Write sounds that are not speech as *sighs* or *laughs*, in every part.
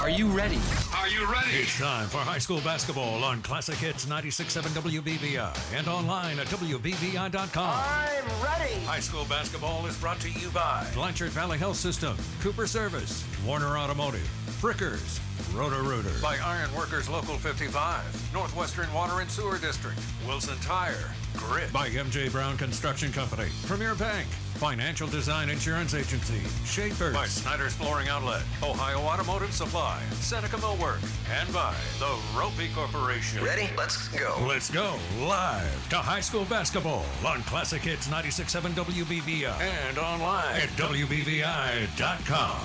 Are you ready? Are you ready? It's time for high school basketball on Classic Hits 96.7 WBVI and online at WBVI.com. I'm ready. High school basketball is brought to you by Blanchard Valley Health System, Cooper Service, Warner Automotive, Frickers, Roto-Rooter. By Iron Workers Local 55, Northwestern Water and Sewer District, Wilson Tire, Grit. By MJ Brown Construction Company, Premier Bank, Financial Design Insurance Agency, Schaefer's. By Snyder's Flooring Outlet, Ohio Automotive Supply, Seneca Millwork, and by the Roppe Corporation. Ready? Let's go. Let's go live to high school basketball on Classic Hits 96.7 WBVI and online at WBVI.com.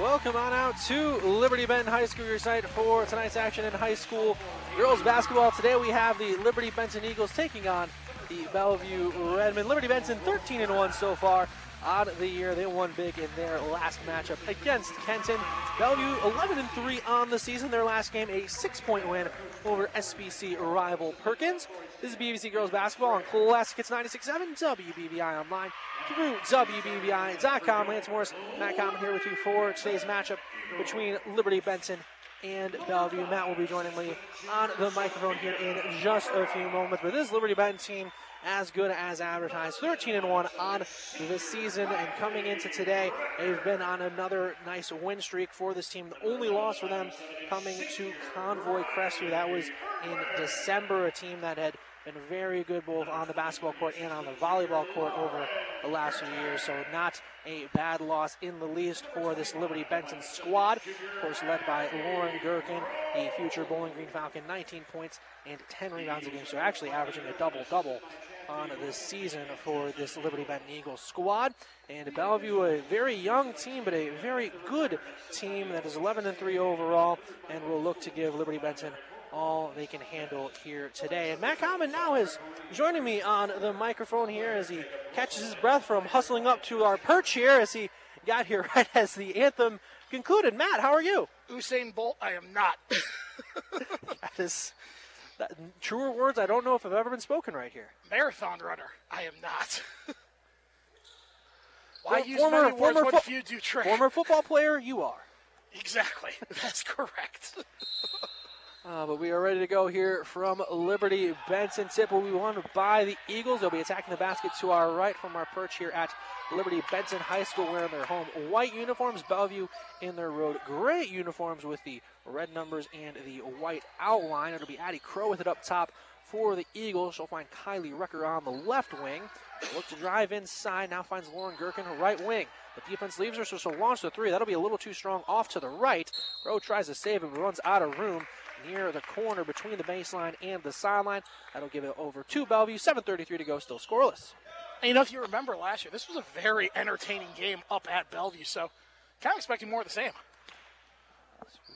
Welcome on out to Liberty Benton High School, your site for tonight's action in high school girls basketball. Today we have the Liberty Benton Eagles taking on the Bellevue Redmen. Liberty Benton 13 and 1 so far on the year. They won big in their last matchup against Kenton. Bellevue 11 and 3 on the season. Their last game, a six-point win over SBC rival Perkins. This is BBC Girls Basketball on Classic Hits 96.7 WBVI online through WBVI.com. Lance Morris, Matt Common here with you for today's matchup between Liberty Benton and Bellevue. Matt will be joining me on the microphone here in just a few moments. But this Liberty Benton team as good as advertised. 13 and 1 on the season, and coming into today, they've been on another nice win streak for this team. The only loss for them coming to Convoy Crestview. That was in December, a team that had been very good both on the basketball court and on the volleyball court over the last few years. So not a bad loss in the least for this Liberty Benton squad. Of course, led by Lauren Gherkin, the future Bowling Green Falcon, 19 points and 10 rebounds a game. So actually averaging a double-double on this season for this Liberty Benton Eagles squad. And Bellevue, a very young team, but a very good team that is 11 and 3 overall, and will look to give Liberty Benton all they can handle here today. And Matt Common now is joining me on the microphone here as he catches his breath from hustling up to our perch here as he got here *laughs* right as the anthem concluded. Matt, how are you? Usain Bolt, I am not. *laughs* That is that, truer words I don't know if have ever been spoken right here. Marathon runner, I am not. *laughs* Why Well, use former- many words former when fo- few do trick? Former football player, you are. Exactly. *laughs* That's correct. *laughs* Uh, but we are ready to go here from Liberty Benton. Tip will be won by the Eagles. They'll be attacking the basket to our right from our perch here at Liberty Benton High School, wearing their home white uniforms. Bellevue in their road gray uniforms with the red numbers and the white outline. It'll be Addie Crow with it up top for the Eagles. She'll find Kylie Rucker on the left wing. Look to drive inside. Now finds Lauren Gherkin, right wing. The defense leaves her, so she'll launch the three. That'll be a little too strong off to the right. Crow tries to save it, but runs out of room near the corner between the baseline and the sideline. That'll give it over to Bellevue. 7.33 to go, still scoreless. And you know, if you remember last year, this was a very entertaining game up at Bellevue, so kind of expecting more of the same.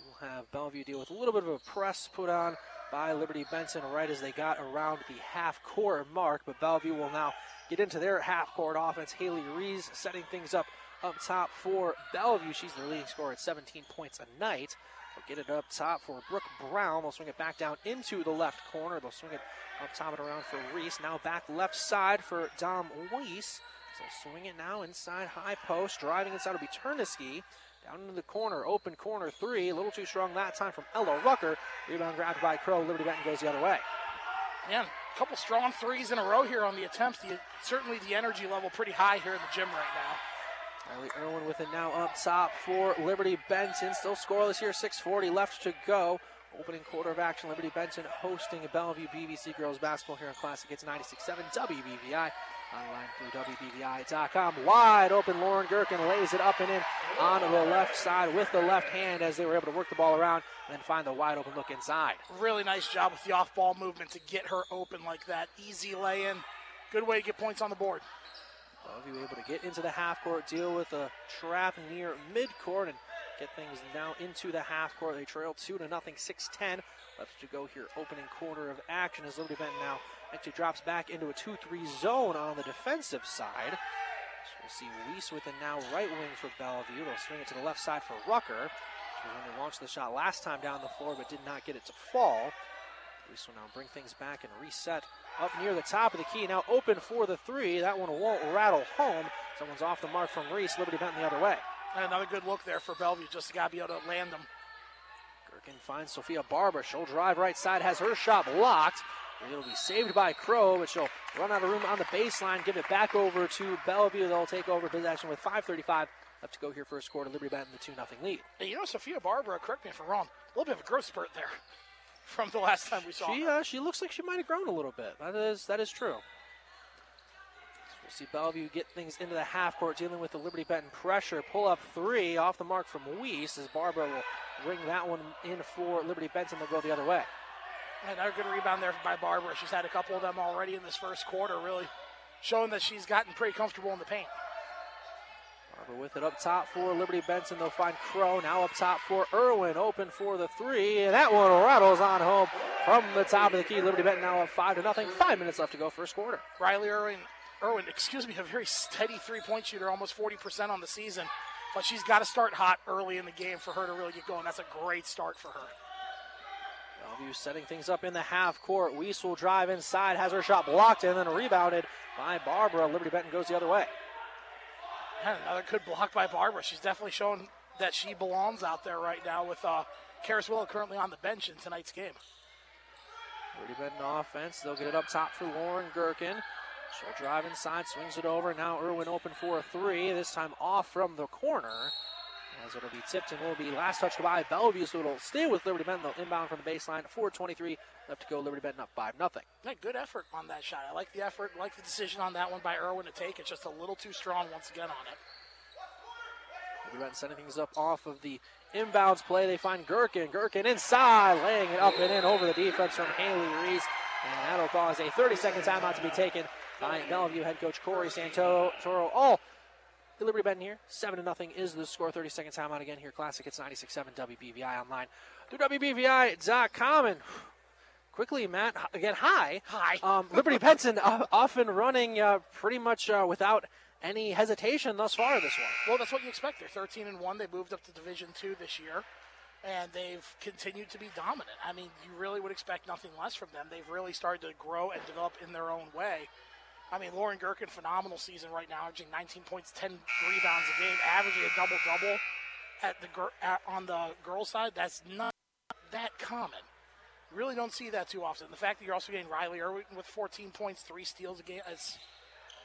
We'll have Bellevue deal with a little bit of a press put on by Liberty Benton right as they got around the half court mark, but Bellevue will now get into their half court offense. Haley Reese setting things up up top for Bellevue. She's their leading scorer at 17 points a night. They'll get it up top for Brooke Brown. They'll swing it back down into the left corner. They'll swing it up top and around for Reese. Now back left side for Dom Weiss. So swing it now inside high post. Driving inside will be Turniski. Down into the corner, open corner three. A little too strong that time from Ella Rucker. Rebound grabbed by Crow. Liberty Benton goes the other way. Man, a couple strong threes in a row here on the attempts. The, certainly the energy level pretty high here in the gym right now. Riley Irwin with it now up top for Liberty Benton. Still scoreless here, 6.40 left to go. Opening quarter of action, Liberty Benton hosting Bellevue BBC Girls Basketball here on Classic Hits 96.7 WBVI. Online through WBVI.com. Wide open, Lauren Gherkin lays it up and in on the left side with the left hand as they were able to work the ball around and then find the wide open look inside. Really nice job with the off ball movement to get her open like that. Easy lay in. Good way to get points on the board. Bellevue able to get into the half court, deal with a trap near midcourt, and get things now into the half court. They trail two to nothing, 6-10 left to go here. Opening quarter of action as Liberty Benton now actually drops back into a 2-3 zone on the defensive side. So we'll see Weiss with it now right wing for Bellevue. They'll swing it to the left side for Rucker. She was when they launched the shot last time down the floor, but did not get it to fall. Weiss will now bring things back and reset up near the top of the key. Now open for the three. That one won't rattle home. Someone's off the mark from Reese. Liberty Benton the other way. And another good look there for Bellevue. Just got to be able to land them. Gherkin finds Sophia Barber. She'll drive right side, has her shot blocked. It'll be saved by Crow, but she'll run out of room on the baseline, give it back over to Bellevue. They'll take over possession with 5.35 left to go here first quarter. Liberty Benton the 2 0 lead. And you know, Sophia Barber, correct me if I'm wrong, a little bit of a growth spurt there from the last time we saw she, her. Uh, she looks like she might have grown a little bit. That is that is true. So we'll see Bellevue get things into the half court, dealing with the Liberty Benton pressure. Pull up three off the mark from Weiss as Barber will bring that one in for Liberty Benton. They'll go the other way. Another good rebound there by Barber. She's had a couple of them already in this first quarter, really showing that she's gotten pretty comfortable in the paint. Barber with it up top for Liberty Benton. They'll find Crow now up top for Irwin. Open for the three, and that one rattles on home from the top of the key. Liberty Benton now up five to nothing. Five minutes left to go first quarter. Riley Irwin, Irwin, excuse me, a very steady three-point shooter, almost 40% on the season. But she's got to start hot early in the game for her to really get going. That's a great start for her. Bellevue setting things up in the half court. Weiss will drive inside, has her shot blocked, and then rebounded by Barber. Liberty Benton goes the other way. Another good block by Barber. She's definitely showing that she belongs out there right now with uh, Karis Willow currently on the bench in tonight's game. Liberty Benton offense. They'll get it up top for Lauren Gherkin. She'll drive inside, swings it over. Now Irwin open for a three. This time off from the corner. As it'll be tipped and will be last touch by Bellevue, so it'll stay with Liberty Benton. They'll inbound from the baseline. 4:23 left to go. Liberty Benton up five nothing. Yeah, good effort on that shot. I like the effort, like the decision on that one by Irwin to take. It's just a little too strong once again on it. Liberty Benton setting things up off of the inbounds play. They find Gherkin. Gherkin inside, laying it up and in over the defense from Haley Reese. And that'll cause a 30 second timeout to be taken by Bellevue head coach Corey Santoro. All the Liberty Benton here. 7 to nothing is the score. 30 second timeout again here. Classic Hits 96.7 WBVI online. Through WBVI.com. And quickly, Matt, again, hi. Hi. Um, Liberty Benton uh, off and running uh, pretty much uh, without any hesitation thus far this one. Well, that's what you expect. They're 13 and 1. They moved up to Division 2 this year. And they've continued to be dominant. I mean, you really would expect nothing less from them. They've really started to grow and develop in their own way. I mean, Lauren Gherkin, phenomenal season right now, averaging 19 points, 10 rebounds a game, averaging a double double at the at, on the girls' side. That's not that common. You really don't see that too often. The fact that you're also getting Riley Irwin with 14 points, three steals a game,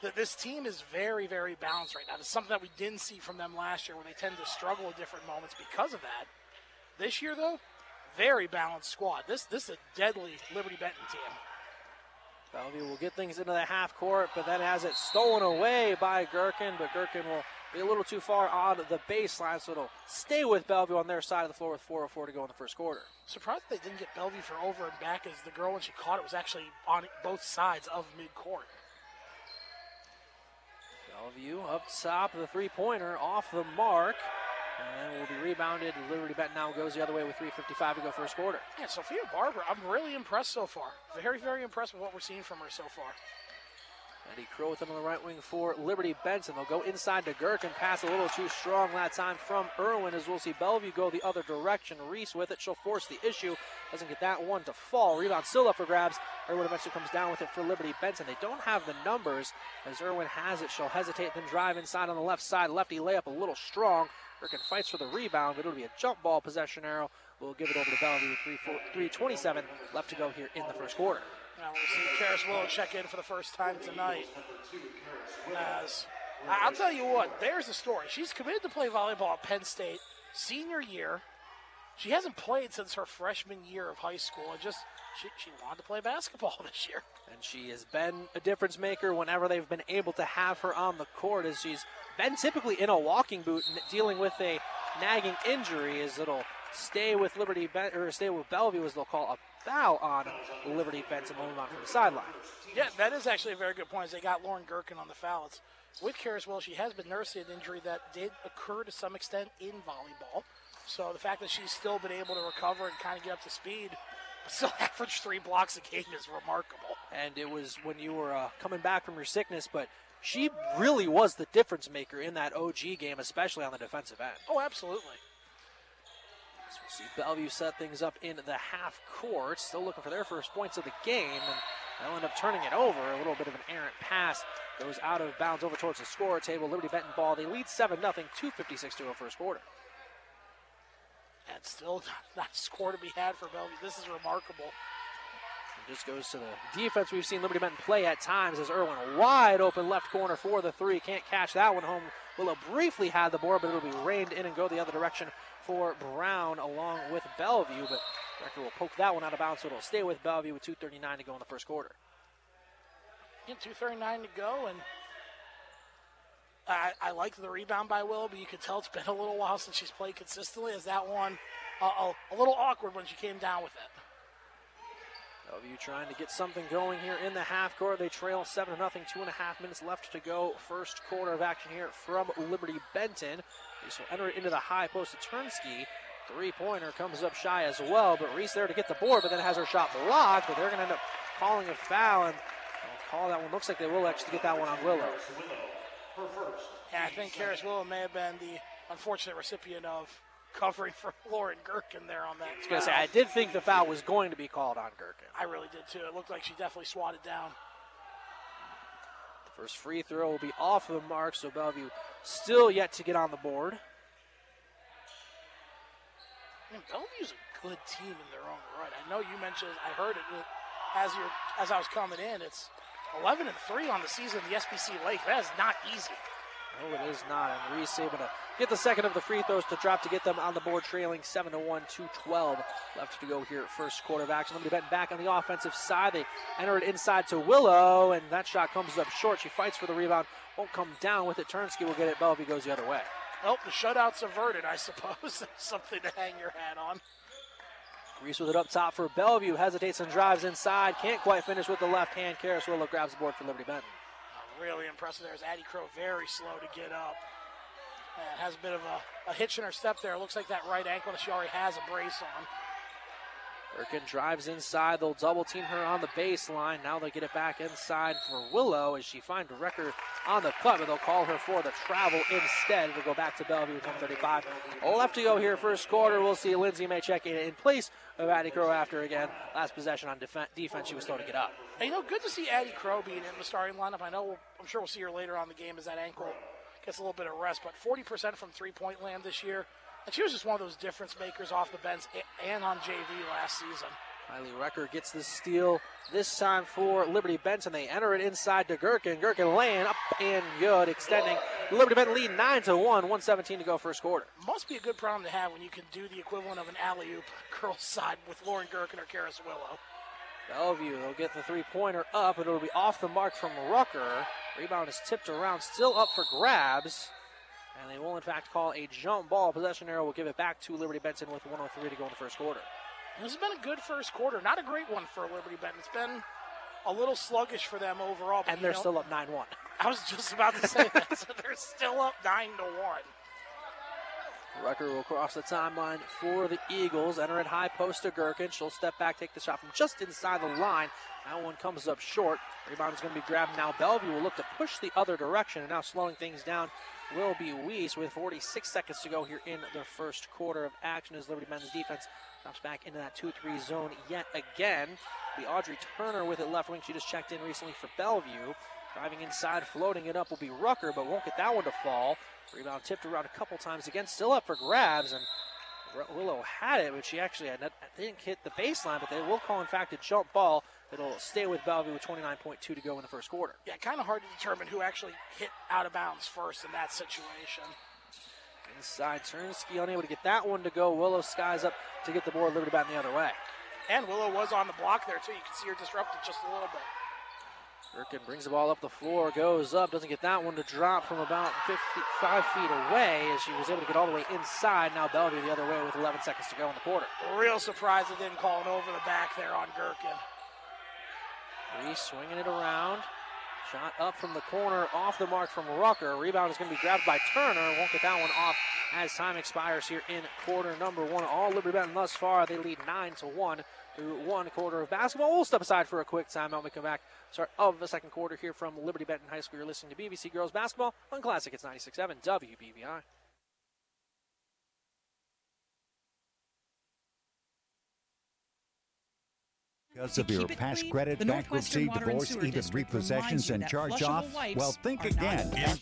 that this team is very, very balanced right now. It's something that we didn't see from them last year, where they tend to struggle at different moments because of that. This year, though, very balanced squad. This this is a deadly Liberty Benton team. Bellevue will get things into the half court, but then has it stolen away by Gherkin. But Gherkin will be a little too far on the baseline, so it'll stay with Bellevue on their side of the floor with 4:04 to go in the first quarter. Surprised they didn't get Bellevue for over and back, as the girl when she caught it was actually on both sides of midcourt. Bellevue up top, of the three-pointer off the mark. And will be rebounded. Liberty Benton now goes the other way with 3.55 to go first quarter. Yeah, Sophia Barber, I'm really impressed so far. Very, very impressed with what we're seeing from her so far. Addie Crow with them on the right wing for Liberty Benton. They'll go inside to Gherkin. Pass a little too strong that time from Irwin as we'll see Bellevue go the other direction. Reese with it. She'll force the issue. Doesn't get that one to fall. Rebound still up for grabs. Irwin eventually comes down with it for Liberty Benton. They don't have the numbers as Irwin has it. She'll hesitate, then drive inside on the left side. Lefty layup a little strong. Gherkin fights for the rebound, but it'll be a jump ball possession arrow. We'll give it over to Bellevue. 3.27 left to go here in the first quarter. Now we'll see Karis Willow check in for the first time tonight. As I'll tell you what, there's a story. She's committed to play volleyball at Penn State, senior year. She hasn't played since her freshman year of high school. And just she, she wanted to play basketball *laughs* this year. And she has been a difference maker whenever they've been able to have her on the court, as she's been typically in a walking boot and dealing with a nagging injury. As it'll stay with Liberty or stay with Bellevue, as they'll call a foul on Liberty Benton moving on from the sideline. Yeah, that is actually a very good point. As they got Lauren Gherkin on the foul. It's with Karis Willow, she has been nursing an injury that did occur to some extent in volleyball. So the fact that she's still been able to recover and kind of get up to speed, still *laughs* average three blocks a game is remarkable. And it was when you were uh, coming back from your sickness, but she really was the difference maker in that OG game, especially on the defensive end. Oh, absolutely. So we'll see Bellevue set things up in the half court. Still looking for their first points of the game. And They'll end up turning it over. A little bit of an errant pass goes out of bounds over towards the score table. Liberty Benton ball. They lead 7 0, 2.56 to go first quarter. And still *laughs* not a score to be had for Bellevue. This is remarkable. It just goes to the defense we've seen Liberty Benton play at times as Irwin wide open left corner for the three. Can't catch that one home. Willow briefly had the board, but it'll be reined in and go the other direction for Brown along with Bellevue. But Recker will poke that one out of bounds, so it'll stay with Bellevue with 2.39 to go in the first quarter. Yeah, 2.39 to go, and I, I like the rebound by Willow, but you can tell it's been a little while since she's played consistently. As that one uh, a little awkward when she came down with it. Bellevue trying to get something going here in the half court. They trail 7 0, two and a half minutes left to go. First quarter of action here from Liberty Benton. Reese will enter it into the high post to Turnski. Three pointer comes up shy as well, but Reese there to get the board, but then has her shot blocked. But they're going to end up calling a foul, and call that one. Looks like they will actually get that one on Willow. Yeah, I think Karis Willow may have been the unfortunate recipient of covering for *laughs* Lauren Gherkin there on that. I was going to say, I did think the foul was going to be called on Gherkin. I really did too. It looked like she definitely swatted down. The first free throw will be off the mark, so Bellevue still yet to get on the board. Man, Bellevue's a good team in their own right. I know you mentioned, I heard it as you as I was coming in. It's 11 and three on the season. The SBC Lake. That is not easy. No, it is not. And Reese able to get the second of the free throws to drop to get them on the board, trailing 7 to 1, 2 12 left to go here, first quarter of action. Liberty Benton back on the offensive side. They enter it inside to Willow, and that shot comes up short. She fights for the rebound, won't come down with it. Turnski will get it. Bellevue goes the other way. Well, the shutout's averted, I suppose. *laughs* Something to hang your hat on. Reese with it up top for Bellevue. Hesitates and drives inside. Can't quite finish with the left hand. Willow grabs the board for Liberty Benton really impressive there is Addie Crow very slow to get up. Uh, has a bit of a, a, hitch in her step there. Looks like that right ankle she already has a brace on. Gherkin drives inside. They'll double team her on the baseline. Now they get it back inside for Willow as she finds record on the cut, but they'll call her for the travel instead. It'll go back to Bellevue with 135. Left to go here, first quarter. We'll see Lindsay May checking in place of Addie Crow after again. Last possession on def- defense, she was slow to get up. Hey, you know, good to see Addie Crow being in the starting lineup. I know, I'm sure we'll see her later on the game as that ankle gets a little bit of rest, but 40% from three point land this year. And she was just one of those difference makers off the bench and on JV last season. Kylie Recker gets the steal this time for Liberty Benton. They enter it inside to Gherkin. Gherkin laying up and good, extending Liberty Benton lead 9 to 1, 117 to go first quarter. Must be a good problem to have when you can do the equivalent of an alley oop girls *laughs* side with Lauren Gherkin or Karis Willow. Bellevue, they'll get the three pointer up, and it'll be off the mark from Rucker. Rebound is tipped around, still up for grabs. And they will, in fact, call a jump ball. Possession arrow will give it back to Liberty Benton with 103 to go in the first quarter. This has been a good first quarter. Not a great one for Liberty Benton. It's been a little sluggish for them overall. and they're know, still up 9 1. I was just about to say that. So they're still up 9 to 1. Rucker will cross the timeline for the Eagles. Enter it high post to Gherkin. She'll step back, take the shot from just inside the line. That one comes up short. Rebound is going to be grabbed now. Bellevue will look to push the other direction. And now slowing things down will be Weiss with 46 seconds to go here in the first quarter of action as Liberty men's defense drops back into that 2-3 zone yet again. The Audrey Turner with it left wing. She just checked in recently for Bellevue. Driving inside, floating it up will be Rucker, but won't get that one to fall. Rebound tipped around a couple times again, still up for grabs, and Willow had it, but she actually had not, didn't hit the baseline, but they will call, in fact, a jump ball. It'll stay with Bellevue with 29.2 to go in the first quarter. Yeah, kind of hard to determine who actually hit out of bounds first in that situation. Inside, Turnski unable to get that one to go. Willow skies up to get the board. Liberty back the other way. And Willow was on the block there, too. You can see her disrupted just a little bit. Gherkin brings the ball up the floor, goes up, doesn't get that one to drop from about 55 feet away as she was able to get all the way inside. Now Bellevue the other way with 11 seconds to go in the quarter. Real surprise they didn't call it over the back there on Gherkin. Reese swinging it around. Shot up from the corner, off the mark from Rucker. Rebound is going to be grabbed by Turner. Won't get that one off as time expires here in quarter number one. All Liberty Benton thus far, they lead 9 to 1 through one quarter of basketball. We'll step aside for a quick timeout. We come back, start of the second quarter here from Liberty Benton High School. You're listening to BBC Girls Basketball on Classic Hits 96.7 WBVI. Because of your past clean, credit, bankruptcy, divorce, even repossessions and charge off? Well, think again.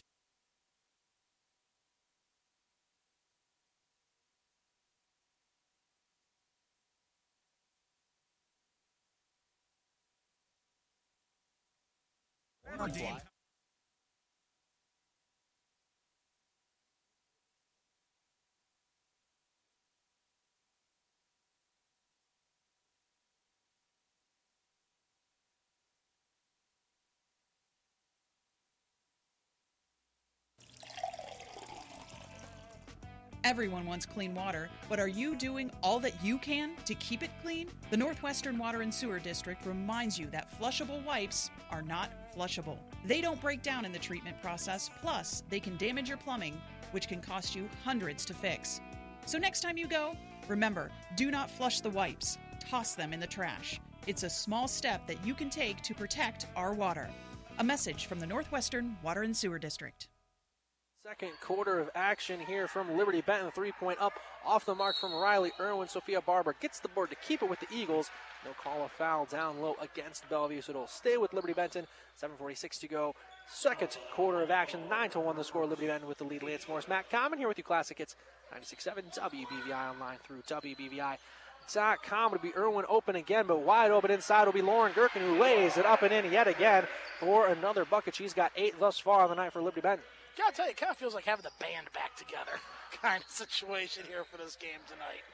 Everyone wants clean water, but are you doing all that you can to keep it clean? The Northwestern Water and Sewer District reminds you that flushable wipes are not flushable. They don't break down in the treatment process, plus, they can damage your plumbing, which can cost you hundreds to fix. So next time you go, remember do not flush the wipes, toss them in the trash. It's a small step that you can take to protect our water. A message from the Northwestern Water and Sewer District. Second quarter of action here from Liberty Benton. Three point up off the mark from Riley Irwin. Sophia Barber gets the board to keep it with the Eagles. They'll call a foul down low against Bellevue, so it'll stay with Liberty Benton. 7.46 to go. Second quarter of action. 9 to 1 the score. Liberty Benton with the lead. Lance Morris, Matt Common here with you. Classic Hits 96.7 WBVI online through WBVI.com. It'll be Irwin open again, but wide open inside will be Lauren Gherkin who lays it up and in yet again for another bucket. She's got eight thus far on the night for Liberty Benton. Gotta tell you, it kind of feels like having the band back together *laughs* kind of situation here for this game tonight.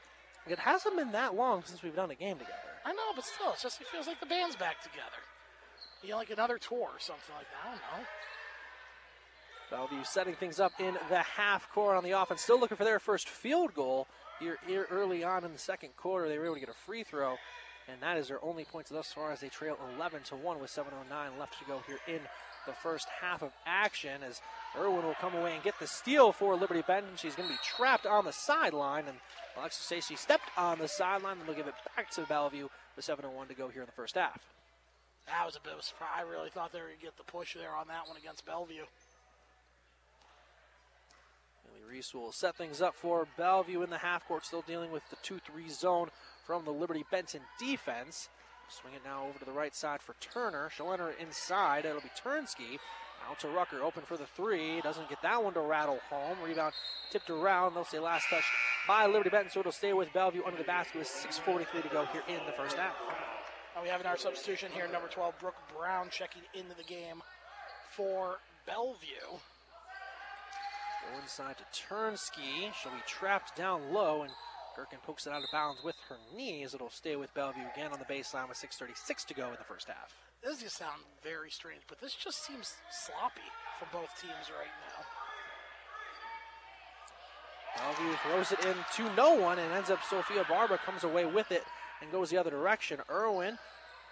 It hasn't been that long since we've done a game together. I know, but still, it's just it feels like the band's back together. You know, like another tour or something like that. I don't know. Bellevue setting things up in the half court on the offense. Still looking for their first field goal here, here early on in the second quarter. They were able to get a free throw, and that is their only points thus far as they trail 11 to 1 with 7.09 left to go here in the first half of action as Irwin will come away and get the steal for Liberty Benton. She's going to be trapped on the sideline, and Alexis say she stepped on the sideline, and they'll give it back to Bellevue with 7.01 to go here in the first half. That was a bit of a surprise. I really thought they were going to get the push there on that one against Bellevue. Haley Reese will set things up for Bellevue in the half court, still dealing with the 2 3 zone from the Liberty Benton defense. Swing it now over to the right side for Turner. She'll enter inside. It'll be Turnski. Out to Rucker, open for the three. Doesn't get that one to rattle home. Rebound tipped around. They'll say last touch by Liberty Benton, so it'll stay with Bellevue under the basket with 6.43 to go here in the first half. Now we have in our substitution here, number 12, Brooke Brown checking into the game for Bellevue. Go inside to Turnski. She'll be trapped down low, and Gherkin pokes it out of bounds with her knees. It'll stay with Bellevue again on the baseline with 6.36 to go in the first half. This just sound very strange, but this just seems sloppy for both teams right now. Bellevue throws it in to no one and ends up Sophia Barber comes away with it and goes the other direction. Irwin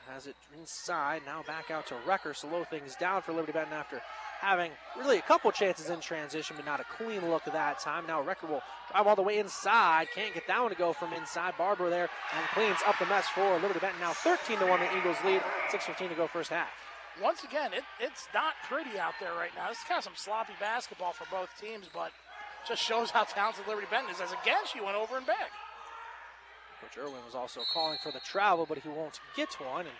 has it inside. Now back out to Rucker. Slow things down for Liberty Benton after having really a couple chances in transition, but not a clean look that time. Now Rucker will drive all the way inside. Can't get that one to go from inside. Barber there and cleans up the mess for Liberty Benton. Now 13 to 1 the Eagles lead. 6.15 to go first half. Once again, it, it's not pretty out there right now. This is kind of some sloppy basketball for both teams, but just shows how talented Liberty Benton is. As again, she went over and back. Coach Irwin was also calling for the travel, but he won't get one. And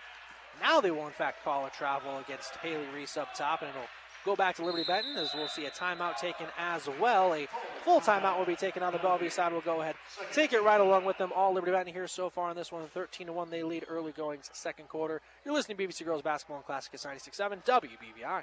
now they will, in fact, call a travel against Haley Reese up top, and it'll go back to Liberty Benton as we'll see a timeout taken as well. A full timeout will be taken on the Bellevue side. We'll go ahead, take it right along with them. All Liberty Benton here so far in this one, 13 to 1. They lead early going second quarter. You're listening to BBC Girls Basketball and Classic at 96.7 WBVI.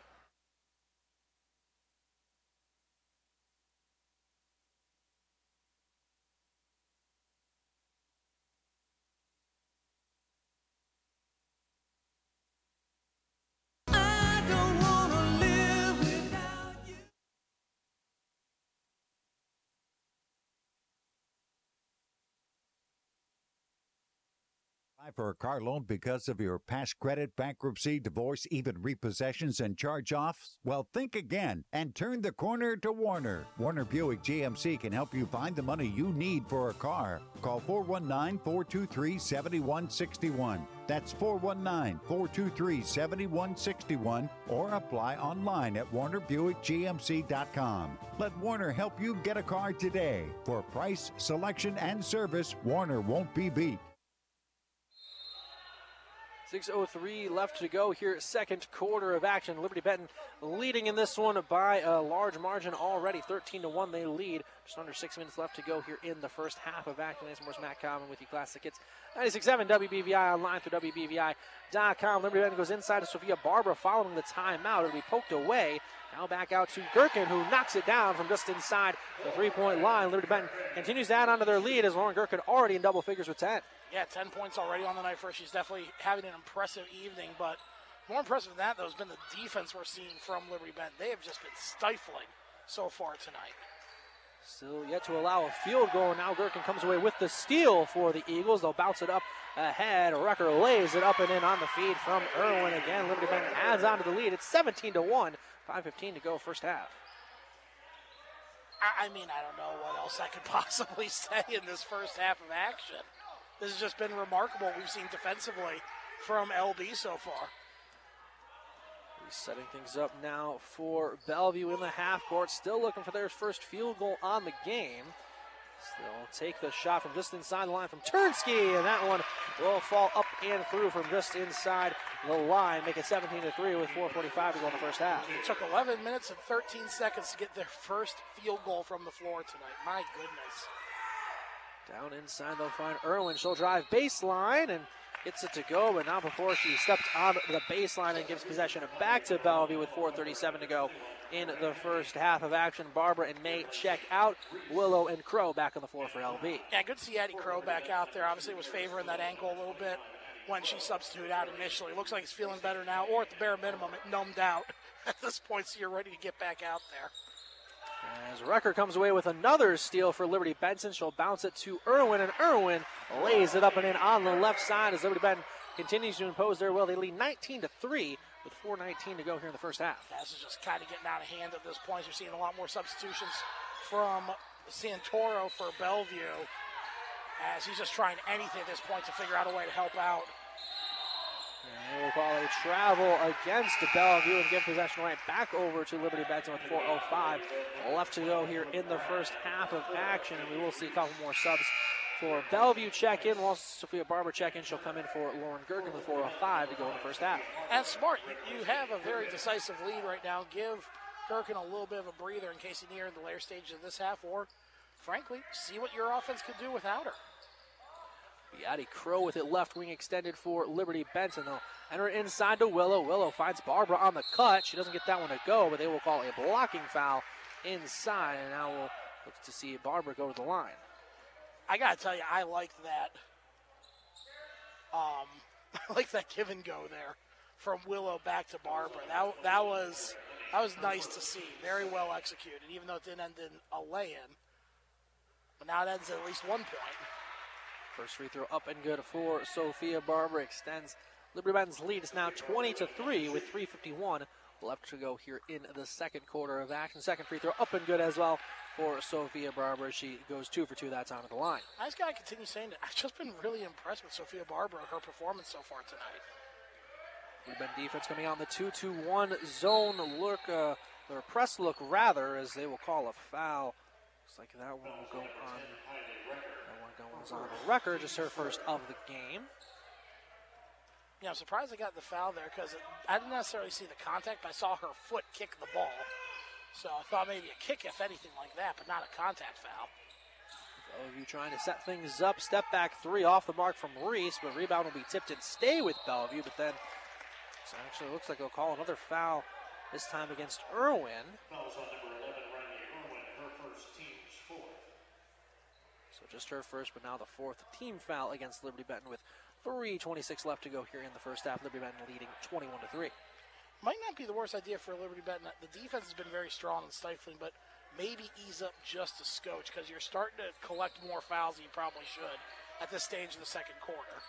For a car loan because of your past credit, bankruptcy, divorce, even repossessions and charge offs? Well, think again and turn the corner to Warner. Warner Buick GMC can help you find the money you need for a car. Call 419 423 7161. That's 419 423 7161 or apply online at warnerbuickgmc.com. Let Warner help you get a car today. For price, selection, and service, Warner won't be beat. 6.03 left to go here, second quarter of action. Liberty Benton leading in this one by a large margin already. 13 to 1 they lead. Just under six minutes left to go here in the first half of action. Lance Morris, Matt Common with you, Classic Hits 96.7 WBVI online through WBVI.com. Liberty Benton goes inside to Sophia Barber following the timeout. It'll be poked away. Now back out to Gherkin, who knocks it down from just inside the three point line. Liberty Benton continues to add onto their lead as Lauren Gherkin already in double figures with 10. Yeah, 10 points already on the night for She's definitely having an impressive evening, but more impressive than that, though, has been the defense we're seeing from Liberty Benton. They have just been stifling so far tonight. Still yet to allow a field goal. Now Gherkin comes away with the steal for the Eagles. They'll bounce it up ahead. Rucker lays it up and in on the feed from Irwin again. Liberty Benton adds on to the lead. It's 17 to 1. 5.15 to go first half. I mean, I don't know what else I could *laughs* possibly say in this first half of action. This has just been remarkable. We've seen defensively from LB so far. He's setting things up now for Bellevue in the half court. Still looking for their first field goal on the game. They'll take the shot from just inside the line from Turnsky, and that one will fall up and through from just inside the line, make it 17 to 3 with 4:45 to go in the first half. It took 11 minutes and 13 seconds to get their first field goal from the floor tonight. My goodness. Down inside, they'll find Irwin. She'll drive baseline and gets it to go, but not before she stepped on the baseline and gives possession back to Bellevue with 4:37 to go in the first half of action. Barber and May check out. Willow and Crow back on the floor for LB. Yeah, good to see Addie Crow back out there. Obviously, was favoring that ankle a little bit when she substituted out initially. Looks like he's feeling better now, or at the bare minimum, it numbed out *laughs* at this point, so you're ready to get back out there. As Rucker comes away with another steal for Liberty Benton, she'll bounce it to Irwin, and Irwin lays it up and in on the left side as Liberty Benton continues to impose their will. They lead 19 to 3 with 4.19 to go here in the first half. This is just kind of getting out of hand at this point. You're seeing a lot more substitutions from Santoro for Bellevue as he's just trying anything at this point to figure out a way to help out. And we'll call a travel against Bellevue and give possession right back over to Liberty Benton with 4.05 left to go here in the first half of action. And we will see a couple more subs for Bellevue check in. While Sophia Barber check in, she'll come in for Lauren Gherkin with 4.05 to go in the first half. And smart. You have a very decisive lead right now. Give Gherkin a little bit of a breather in case you in the later stages of this half, or frankly, see what your offense could do without her. Addie Crow with it left wing extended for Liberty Benton. They'll enter inside to Willow. Willow finds Barber on the cut. She doesn't get that one to go, but they will call a blocking foul inside. And now we'll look to see Barber go to the line. I gotta tell you, I like that. Um, *laughs* I like that give and go there from Willow back to Barbara. That that was that was nice to see. Very well executed, even though it didn't end in a lay-in. But now it ends at least one point. First free throw up and good for Sophia Barber extends Liberty Benton's lead. It's now 20 to 3 with 351 left to go here in the second quarter of action. Second free throw up and good as well for Sophia Barber. She goes two for two. That's onto the line. I just gotta continue saying that. I've just been really impressed with Sophia Barber and her performance so far tonight. We've been defense coming on the 2-2-1 zone look, uh, or press look rather, as they will call a foul. Looks like that one will go on goes on the record, just her first of the game. Yeah, I'm surprised I got the foul there because I didn't necessarily see the contact, but I saw her foot kick the ball. So I thought maybe a kick, if anything like that, but not a contact foul. Bellevue trying to set things up. Step back three off the mark from Reese, but rebound will be tipped and stay with Bellevue. But then it actually looks like they'll call another foul, this time against Irwin. Just her first, but now the fourth team foul against Liberty Benton with 3.26 left to go here in the first half. Liberty Benton leading 21 to 3. Might not be the worst idea for Liberty Benton. The defense has been very strong and stifling, but maybe ease up just a scotch because you're starting to collect more fouls than you probably should at this stage of the second quarter.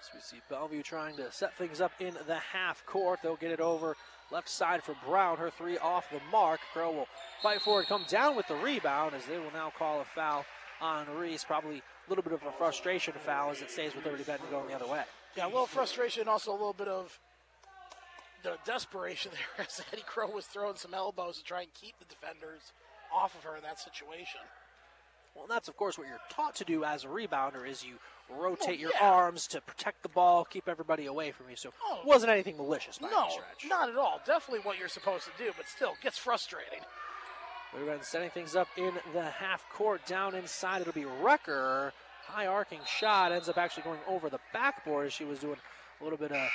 As we see Bellevue trying to set things up in the half court. They'll get it over left side for Brown. Her three off the mark. Crow will fight for it, come down with the rebound as they will now call a foul on Reese. Probably a little bit of a frustration foul as it stays with Liberty Benton going the other way. Yeah, a little frustration, also a little bit of the desperation *laughs* there as Addie Crow was throwing some elbows to try and keep the defenders off of her in that situation. Well, that's of course what you're taught to do as a rebounder is you rotate Oh, your yeah. arms to protect the ball, keep everybody away from you. So Oh. it wasn't anything malicious by No, any stretch. not at all. Definitely what you're supposed to do, but still gets frustrating. We've been setting things up in the half court. Down inside, it'll be Rucker. High arcing shot ends up actually going over the backboard as she was doing a little bit of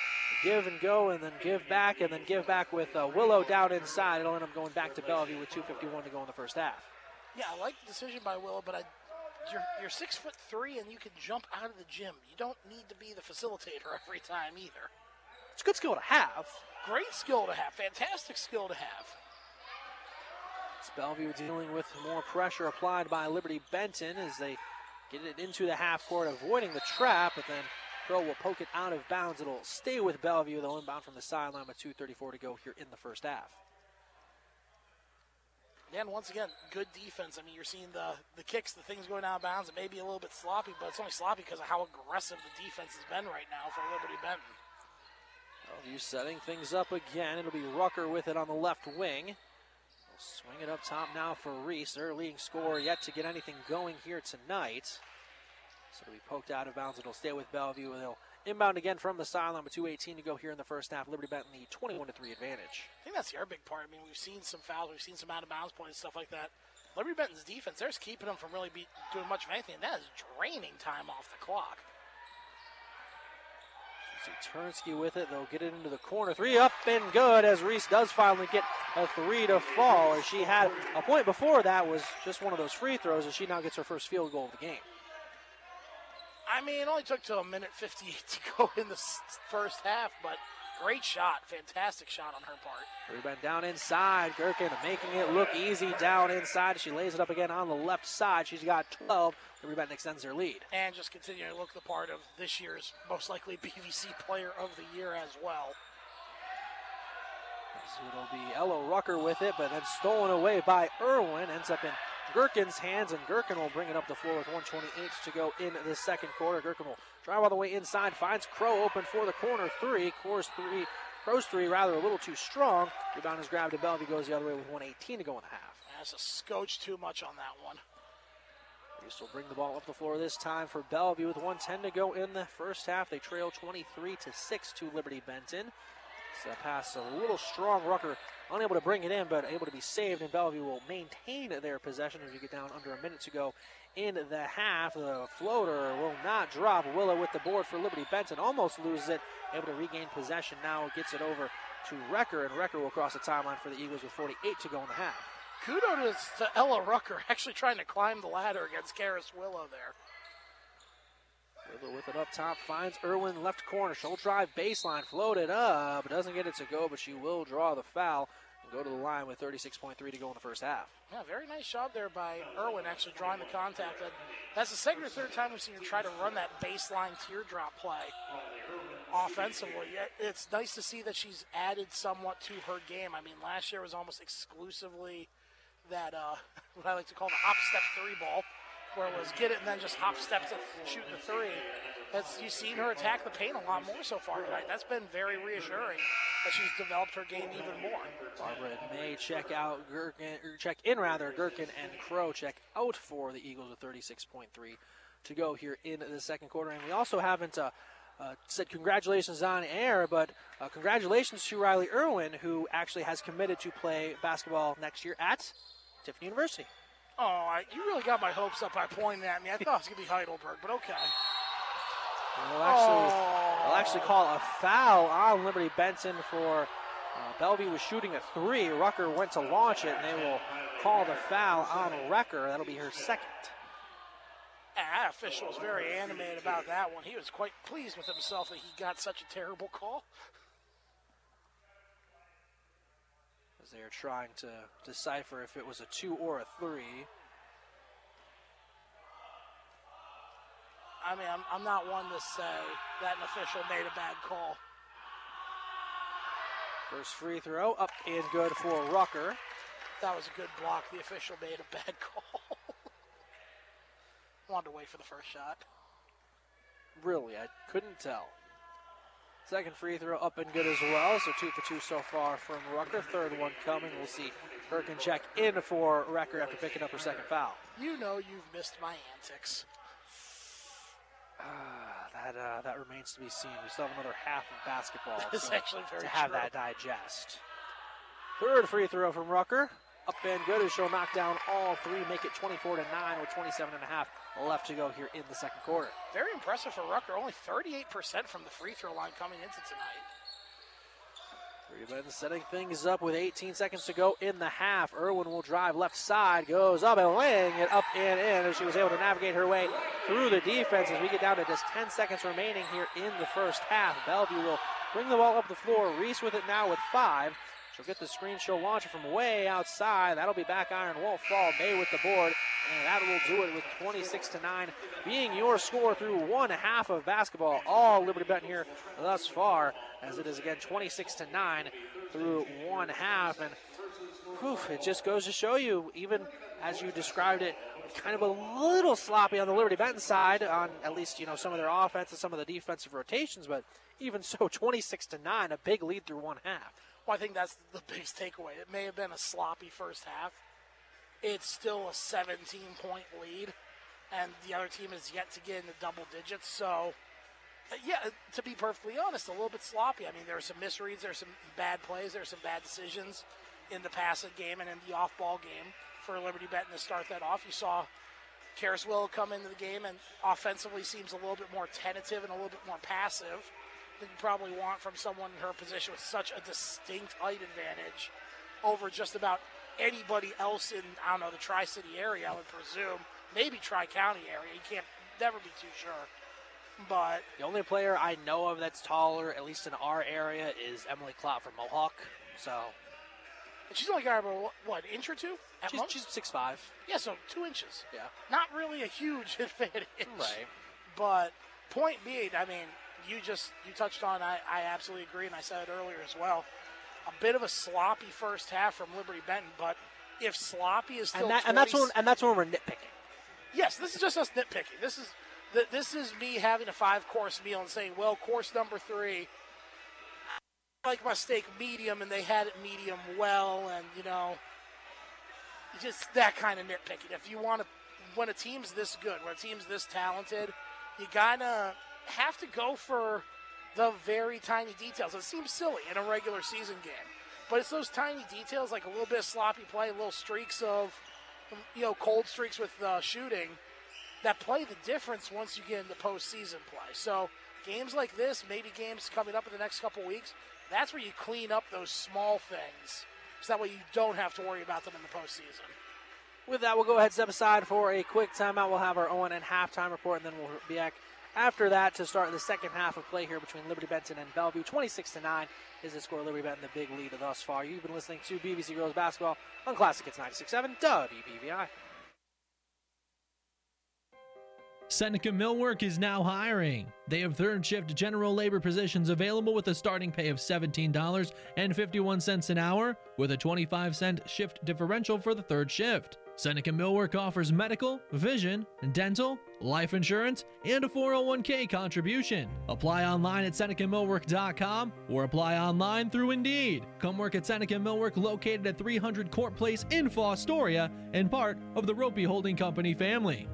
give and go and then give back and then give back with uh, Willow down inside. It'll end up going back to Bellevue with 2.51 to go in the first half. Yeah, I like the decision by Willow, but I, you're you're six foot three and you can jump out of the gym. You don't need to be the facilitator *laughs* every time either. It's a good skill to have. Great skill to have, fantastic skill to have. It's Bellevue dealing with more pressure applied by Liberty Benton as they get it into the half court, avoiding the trap, but then Crow will poke it out of bounds. It'll stay with Bellevue. They'll inbound from the sideline with 2.34 to go here in the first half. And once again, good defense. I mean, you're seeing the the kicks, the things going out of bounds. It may be a little bit sloppy, but it's only sloppy because of how aggressive the defense has been right now for Liberty Benton. Bellevue setting things up again. It'll be Rucker with it on the left wing. They'll swing it up top now for Reese. Their leading scorer yet to get anything going here tonight. So it'll be poked out of bounds. It'll stay with Bellevue. They'll inbound again from the sideline with 2.18 to go here in the first half. Liberty Benton the 21 3 advantage. I think that's the other big part. I mean, we've seen some fouls, we've seen some out of bounds points, stuff like that. Liberty Benton's defense, they're keeping them from really be doing much of anything. That is draining time off the clock. See Turnsky with it. They'll get it into the corner. Three up and good as Reese does finally get a three to fall. As she had a point before that was just one of those free throws, as she now gets her first field goal of the game. I mean, it only took till a minute 58 *laughs* to go in the first half, but great shot. Fantastic shot on her part. Rebound down inside. Gherkin making it look easy down inside. She lays it up again on the left side. She's got 12. The rebound extends her lead. And just continuing to look the part of this year's most likely BVC player of the year as well. So it'll be Ella Rucker with it, but then stolen away by Irwin. Ends up in Gherkin's hands, and Gherkin will bring it up the floor with 128 to go in the second quarter. Gherkin will drive all the way inside, finds Crow open for the corner three. Course three, Crow's three, rather a little too strong. Rebound is grabbed to Bellevue, goes the other way with 118 to go in the half. That's a scotch too much on that one. Reese will bring the ball up the floor this time for Bellevue with 110 to go in the first half. They trail 23 to 6 to Liberty Benton. So that pass a little strong. Rucker unable to bring it in, but able to be saved, and Bellevue will maintain their possession as we get down under a minute to go in the half. The floater will not drop. Willow with the board for Liberty Benton almost loses it. Able to regain possession now, gets it over to Recker, and Recker will cross the timeline for the Eagles with 48 to go in the half. Kudos to Ella Rucker *laughs* actually trying to climb the ladder against Karis Willow there. With it up top, finds Irwin left corner. She'll drive baseline, float it up. Doesn't get it to go, but she will draw the foul and go to the line with 36.3 to go in the first half. Yeah, very nice job there by Irwin actually drawing the contact. That's the second or third time we've seen her try to run that baseline teardrop play offensively. It's nice to see that she's added somewhat to her game. I mean, last year was almost exclusively that, uh, *laughs* what I like to call the hop step three ball, where it was get it and then just hop step to shoot the three. That's you've seen her attack the paint a lot more so far tonight. That's been very reassuring that she's developed her game even more. Barber May check out Gherkin, check in rather. Gherkin and Crow check out for the Eagles with 36.3 to go here in the second quarter. And we also haven't uh, uh, said congratulations on air, but uh, congratulations to Riley Irwin, who actually has committed to play basketball next year at Tiffin University. Oh, I, you really got my hopes up by pointing at me. I thought it was going to be Heidelberg, but okay. We'll actually, Oh. they'll actually call a foul on Liberty Benton for uh, Bellevue was shooting a three. Rucker went to launch it, and they will call the foul on Rucker. That'll be her second. And that official was very animated about that one. He was quite pleased with himself that he got such a terrible call. As they are trying to decipher if it was a two or a three. I mean, I'm, I'm not one to say that an official made a bad call. First free throw up and good for Rucker. That was a good block. The official made a bad *laughs* call. Wanted to wait for the first shot. Really, I couldn't tell. Second free throw up and good as well. So two for two so far from Rucker. Third one coming. We'll see Perkin check in for Rucker after picking up her second foul. You know you've missed my antics. Uh, *sighs* that uh, that remains to be seen. We still have another half of basketball so to have true. that digest. Third free throw from Rucker. Up and good as she'll knock down all three, make it 24 to 9 with 27 and a half left to go here in the second quarter. Very impressive for Rucker. Only 38% from the free throw line coming into tonight. Rebound setting things up with 18 seconds to go in the half. Irwin will drive left side, goes up and laying it up and in as she was able to navigate her way through the defense as we get down to just 10 seconds remaining here in the first half. Bellevue will bring the ball up the floor. Reese with it now with five. She'll get the screen. She'll launch it from way outside. That'll be back iron. Won't fall. May with the board. And that will do it with 26 to 9 being your score through one half of basketball. All Liberty Benton here thus far, as it is again 26 to 9 through one half. And whew, it just goes to show you, even as you described it, kind of a little sloppy on the Liberty Benton side on at least you know some of their offense and some of the defensive rotations, but even so, *laughs* 26 to 9, a big lead through one half. Well, I think that's the biggest takeaway. It may have been a sloppy first half. It's still a 17 point lead, and the other team is yet to get into double digits. So, uh, yeah, to be perfectly honest, a little bit sloppy. I mean, there are some misreads, there are some bad plays, there are some bad decisions in the passing game and in the off ball game for Liberty Benton to start that off. You saw Karis Will come into the game and offensively seems a little bit more tentative and a little bit more passive than you probably want from someone in her position with such a distinct height advantage over just about anybody else in I don't know the Tri City area. I would presume maybe Tri County area. You can't never be too sure. But The only player I know of that's taller, at least in our area, is Emily Clott from Mohawk. So she's only got about what inch or two at she's, most. she's 6'5. yeah, so two inches. Yeah. Not really a huge *laughs* advantage. Right. But point being, I mean, you just you touched on. I, I absolutely agree, and I said it earlier as well. A bit of a sloppy first half from Liberty Benton, but if sloppy is still And, that, and that's when and that's when we're nitpicking. Yes, this is just us nitpicking. This is this is me having a five course meal and saying, well, course number three, I like my steak medium, and they had it medium well, and you know, just that kind of nitpicking. If you want to, when a team's this good, when a team's this talented, you gotta have to go for the very tiny details. It seems silly in a regular season game, but it's those tiny details, like a little bit of sloppy play, little streaks of you know, cold streaks with uh, shooting that play the difference once you get into postseason play. So games like this, maybe games coming up in the next couple weeks, that's where you clean up those small things, so that way you don't have to worry about them in the postseason. With that, we'll go ahead and step aside for a quick timeout. We'll have our Owen and halftime report, and then we'll be back after that to start the second half of play here between Liberty Benton and Bellevue. 26 to 9 is the score. Liberty Benton the big lead thus far. You've been listening to BBC Girls Basketball on Classic Hits 96.7 WBVI. Seneca Millwork is now hiring. They have third shift general labor positions available with a starting pay of $17.51 an hour with a 25 cent shift differential for the third shift. Seneca Millwork offers medical, vision, dental, life insurance, and a 401k contribution. Apply online at SenecaMillwork.com or apply online through Indeed. Come work at Seneca Millwork located at 300 Court Place in Fostoria and part of the Roppe Holding Company family.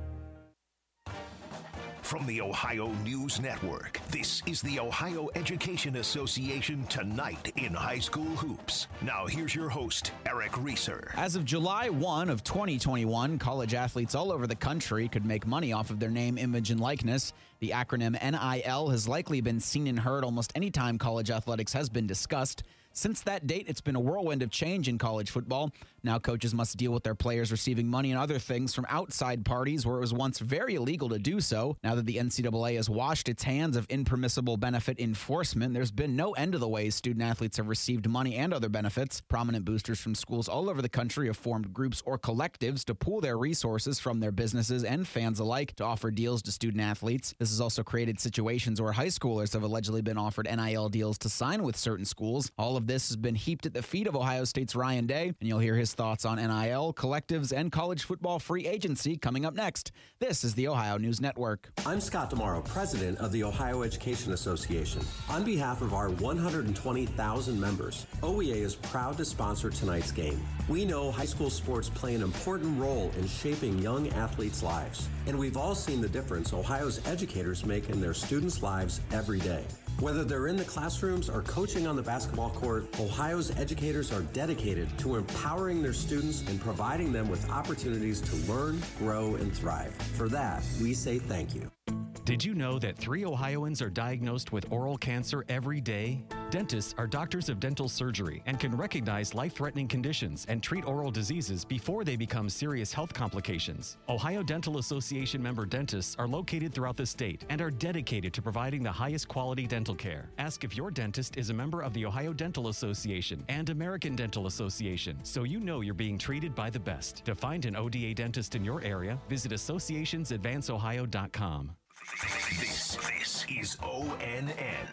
From the Ohio News Network, this is the Ohio Education Association Tonight in High School Hoops. Now, here's your host, Eric Reeser. As of July 1 of 2021, college athletes all over the country could make money off of their name, image, and likeness. The acronym NIL has likely been seen and heard almost any time college athletics has been discussed. Since that date, it's been a whirlwind of change in college football. Now, coaches must deal with their players receiving money and other things from outside parties where it was once very illegal to do so. Now that the NCAA has washed its hands of impermissible benefit enforcement, there's been no end to the ways student athletes have received money and other benefits. Prominent boosters from schools all over the country have formed groups or collectives to pool their resources from their businesses and fans alike to offer deals to student athletes. This has also created situations where high schoolers have allegedly been offered NIL deals to sign with certain schools. All of of this has been heaped at the feet of Ohio State's Ryan Day, and you'll hear his thoughts on NIL, collectives, and college football free agency coming up next. This is the Ohio News Network. I'm Scott DiMauro, president of the Ohio Education Association. On behalf of our 120,000 members, OEA is proud to sponsor tonight's game. We know high school sports play an important role in shaping young athletes' lives, and we've all seen the difference Ohio's educators make in their students' lives every day. Whether they're in the classrooms or coaching on the basketball court, Ohio's educators are dedicated to empowering their students and providing them with opportunities to learn, grow, and thrive. For that, we say thank you. Did you know that three Ohioans are diagnosed with oral cancer every day? Dentists are doctors of dental surgery and can recognize life threatening conditions and treat oral diseases before they become serious health complications. Ohio Dental Association member dentists are located throughout the state and are dedicated to providing the highest quality dental care. Ask if your dentist is a member of the Ohio Dental Association and American Dental Association so you know you're being treated by the best. To find an ODA dentist in your area, visit associationsadvanceohio.com. This, this is ONN.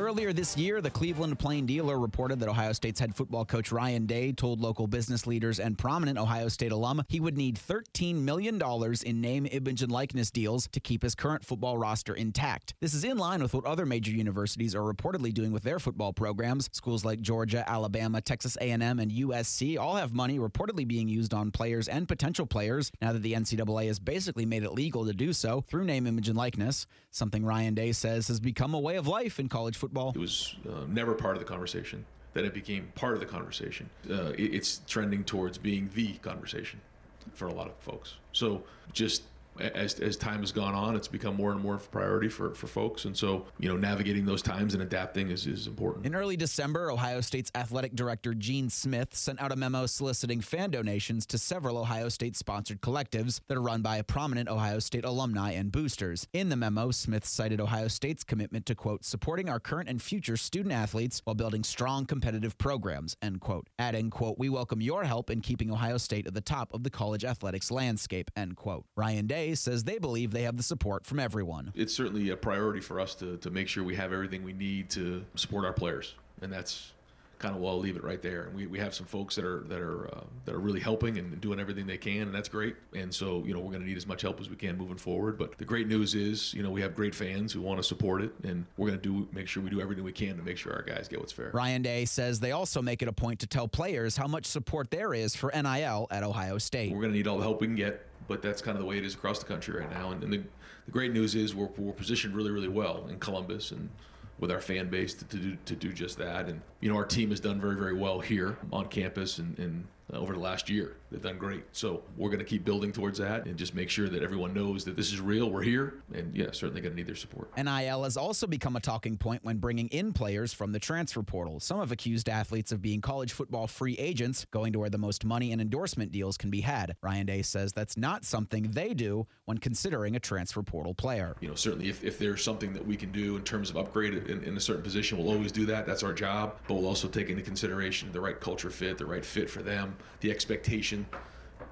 Earlier this year, the Cleveland Plain Dealer reported that Ohio State's head football coach Ryan Day told local business leaders and prominent Ohio State alum he would need $13 million in name, image, and likeness deals to keep his current football roster intact. This is in line with what other major universities are reportedly doing with their football programs. Schools like Georgia, Alabama, Texas A&M, and USC all have money reportedly being used on players and potential players now that the NCAA has basically made it legal to do so through name, image, and likeness, something Ryan Day says has become a way of life in college football. It was uh, never part of the conversation. Then it became part of the conversation. Uh, it, it's trending towards being the conversation for a lot of folks. So just as, as time has gone on, it's become more and more of a priority for, for folks. And so, you know, navigating those times and adapting is, is important. In early December, Ohio State's athletic director Gene Smith sent out a memo soliciting fan donations to several Ohio State sponsored collectives that are run by prominent Ohio State alumni and boosters. In the memo, Smith cited Ohio State's commitment to, quote, supporting our current and future student athletes while building strong competitive programs, end quote. Adding, quote, we welcome your help in keeping Ohio State at the top of the college athletics landscape, end quote. Ryan Day says they believe they have the support from everyone. It's certainly a priority for us to, to make sure we have everything we need to support our players. And that's kind of well, I'll leave it right there. And we, we have some folks that are that are uh, that are really helping and doing everything they can, and that's great. And so you know we're going to need as much help as we can moving forward. But the great news is you know we have great fans who want to support it, and we're going to do make sure we do everything we can to make sure our guys get what's fair. Ryan Day says they also make it a point to tell players how much support there is for NIL at Ohio State. We're going to need all the help we can get, but that's kind of the way it is across the country right now. And, and the, the great news is we're, we're positioned really really well in Columbus and with our fan base to, to, do, to do just that. And, you know, our team has done very, very well here on campus and, and uh, over the last year. They've done great. So we're going to keep building towards that and just make sure that everyone knows that this is real. We're here. And, yeah, certainly going to need their support. NIL has also become a talking point when bringing in players from the transfer portal. Some have accused athletes of being college football free agents, going to where the most money and endorsement deals can be had. Ryan Day says that's not something they do when considering a transfer portal player. You know, certainly if, if there's something that we can do in terms of upgrade in, in a certain position, we'll always do that. That's our job. But we'll also take into consideration the right culture fit, the right fit for them, the expectation.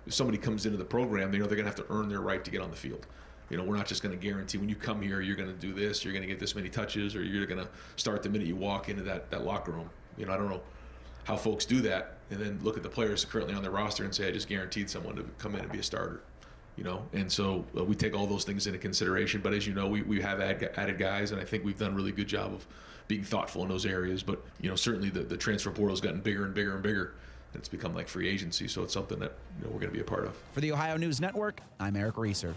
If somebody comes into the program, they know they're going to have to earn their right to get on the field. You know, we're not just going to guarantee when you come here, you're going to do this, you're going to get this many touches, or you're going to start the minute you walk into that, that locker room. You know, I don't know how folks do that and then look at the players currently on their roster and say, I just guaranteed someone to come in and be a starter. You know, and so uh, we take all those things into consideration. But as you know, we, we have add, added guys, and I think we've done a really good job of being thoughtful in those areas. But, you know, certainly the, the transfer portal has gotten bigger and bigger and bigger it's become like free agency. So it's something that you know, we're going to be a part of. For the Ohio News Network, I'm Eric Reeser.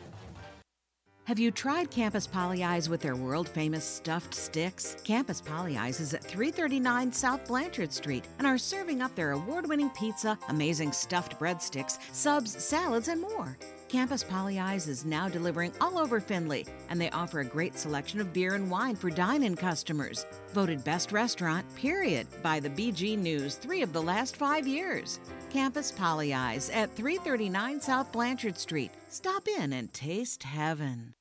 Have you tried Campus Pollyeyes with their world famous stuffed sticks? Campus Pollyeyes is at 339 South Blanchard Street and are serving up their award winning pizza, amazing stuffed breadsticks, subs, salads, and more. Campus Pollyeyes is now delivering all over Findlay, and they offer a great selection of beer and wine for dine in customers. Voted best restaurant, period, by the BG News three of the last five years. Campus Pollyeyes at 339 South Blanchard Street. Stop in and taste heaven.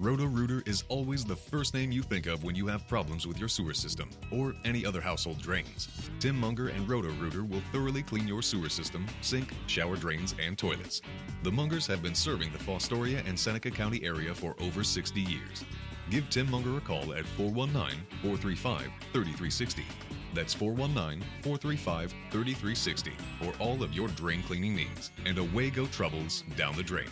Roto-Rooter is always the first name you think of when you have problems with your sewer system or any other household drains. Tim Munger and Roto-Rooter will thoroughly clean your sewer system, sink, shower drains, and toilets. The Mungers have been serving the Fostoria and Seneca County area for over 60 years. Give Tim Munger a call at 419 435 3360. That's 419 435 3360 for all of your drain cleaning needs. And away go troubles down the drain.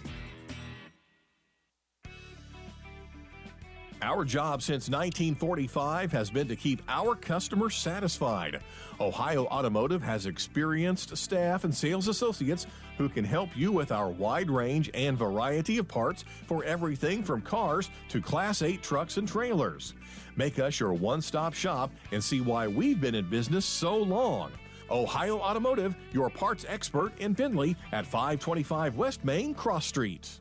Our job since 1945 has been to keep our customers satisfied. Ohio Automotive has experienced staff and sales associates who can help you with our wide range and variety of parts for everything from cars to Class 8 trucks and trailers. Make us your one stop shop and see why we've been in business so long. Ohio Automotive, your parts expert in Findlay at 525 West Main Cross Street.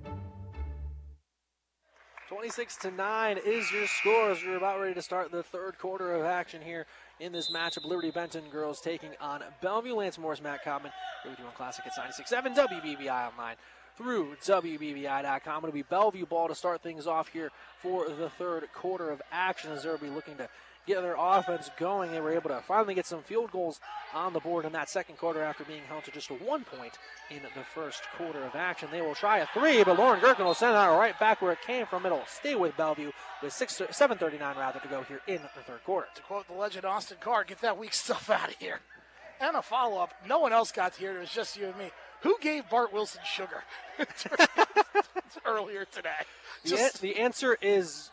26 to 9 is your score as we're about ready to start the third quarter of action here in this matchup. Liberty Benton girls taking on Bellevue. Lance Morris, Matt Common. Liberty One Classic at 96.7 WBVI online through WBVI.com. It'll be Bellevue ball to start things off here for the third quarter of action as they'll be looking to get their offense going. They were able to finally get some field goals on the board in that second quarter after being held to just one point in the first quarter of action. They will try a three, but Lauren Gherkin will send it right back where it came from. It'll stay with Bellevue with six, 7.39 rather to go here in the third quarter. To quote the legend Austin Carr, get that weak stuff out of here. And a follow up. No one else got here. It was just you and me. Who gave Bart Wilson sugar *laughs* earlier today? Just... The, the answer is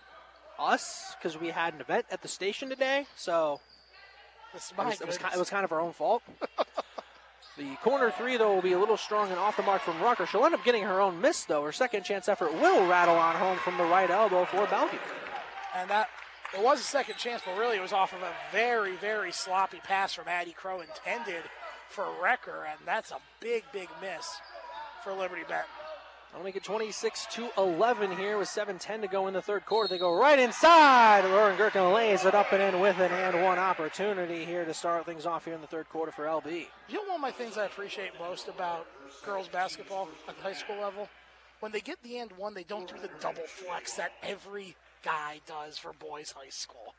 us because we had an event at the station today. So it was, it, was, it was kind of our own fault. the corner three, though, will be a little strong and off the mark from Rucker. She'll end up getting her own miss, though. Her second chance effort will rattle on home from the right elbow for Bellevue. And that it was a second chance, but really it was off of a very, very sloppy pass from Addie Crow intended for Recker, and that's a big, big miss for Liberty Benton. I'll make it 26 to 11 here with 7:10 to go in the third quarter. They go right inside. Lauren Gherkin lays it up and in with an and one opportunity here to start things off here in the third quarter for LB. You know, one of my things I appreciate most about girls basketball at the high school level, when they get the and one, they don't do the double flex that every guy does for boys high school.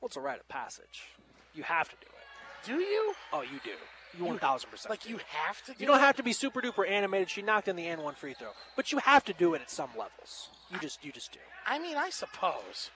Well, it's a rite of passage. You have to do it. Do you? Oh, you do. You one thousand percent. Like you have to. Do you don't it? have to be super duper animated. She knocked in the N one free throw, but you have to do it at some levels. You just you just do. I mean, I suppose.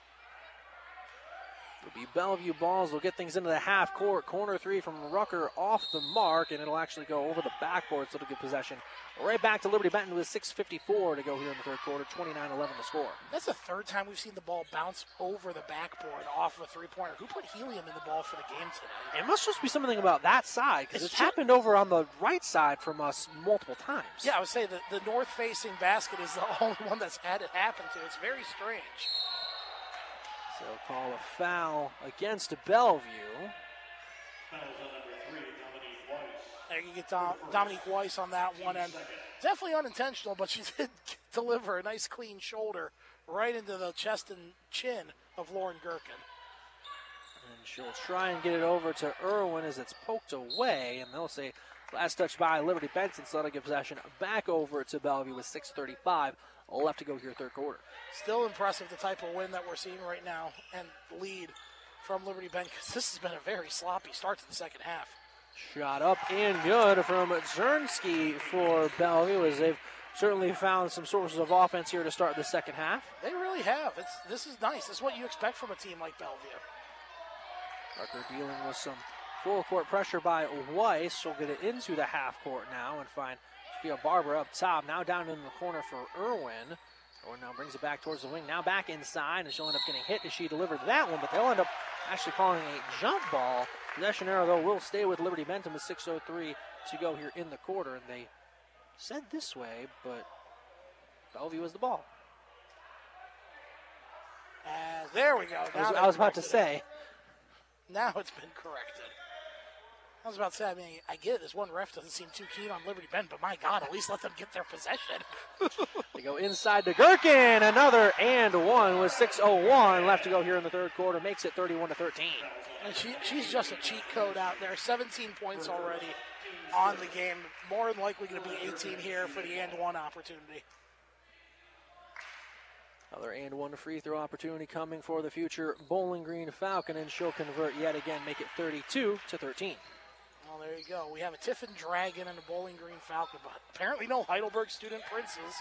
It'll be Bellevue balls. They'll get things into the half court. Corner three from Rucker off the mark, and it'll actually go over the backboard, so it'll get possession right back to Liberty Benton with 6.54 to go here in the third quarter. 29 11 the score. That's the third time we've seen the ball bounce over the backboard off of a three pointer. Who put helium in the ball for the game today? It must just be something about that side because it's, it's happened over on the right side from us multiple times. Yeah, I would say the, the north facing basket is the *laughs* only one that's had it happen to. It's very strange. So call a foul against Bellevue. There you get Dom- Dominique Weiss on that one, and definitely unintentional, but she *laughs* did deliver a nice clean shoulder right into the chest and chin of Lauren Gherkin. And she'll try and get it over to Irwin as it's poked away, and they'll say last touch by Liberty Benton, so that'll get possession back over to Bellevue with 6:35 left to go here, third quarter. Still impressive the type of win that we're seeing right now and lead from Liberty Bend because this has been a very sloppy start to the second half. Shot up and good from Zernsky for Bellevue as they've certainly found some sources of offense here to start the second half. They really have. It's this is nice. This is what you expect from a team like Bellevue. Parker dealing with some full court pressure by Weiss. She'll get it into the half court now and find Sophia Barber up top. Now down in the corner for Irwin. Irwin now brings it back towards the wing. Now back inside, and she'll end up getting hit as she delivered that one, but they'll end up actually calling a jump ball. Possession arrow, though, will stay with Liberty Benton with 6.03 to go here in the quarter, and they said this way, but Bellevue has the ball. Uh, there we go. I was, I was about to say. Now it's been corrected. I was about to say, I mean, I get it. This one ref doesn't seem too keen on Liberty Bend, but my God, at least let them get their possession. *laughs* they go inside to Gherkin. Another and one with 6.01 left to go here in the third quarter. Makes it 31 to 13. And she, she's just a cheat code out there. 17 points already on the game. More than likely going to be 18 here for the and one opportunity. Another and one free throw opportunity coming for the future Bowling Green Falcon, and she'll convert yet again, make it 32 to 13. Well, there you go. We have a Tiffin Dragon and a Bowling Green Falcon, but apparently no Heidelberg Student Princes.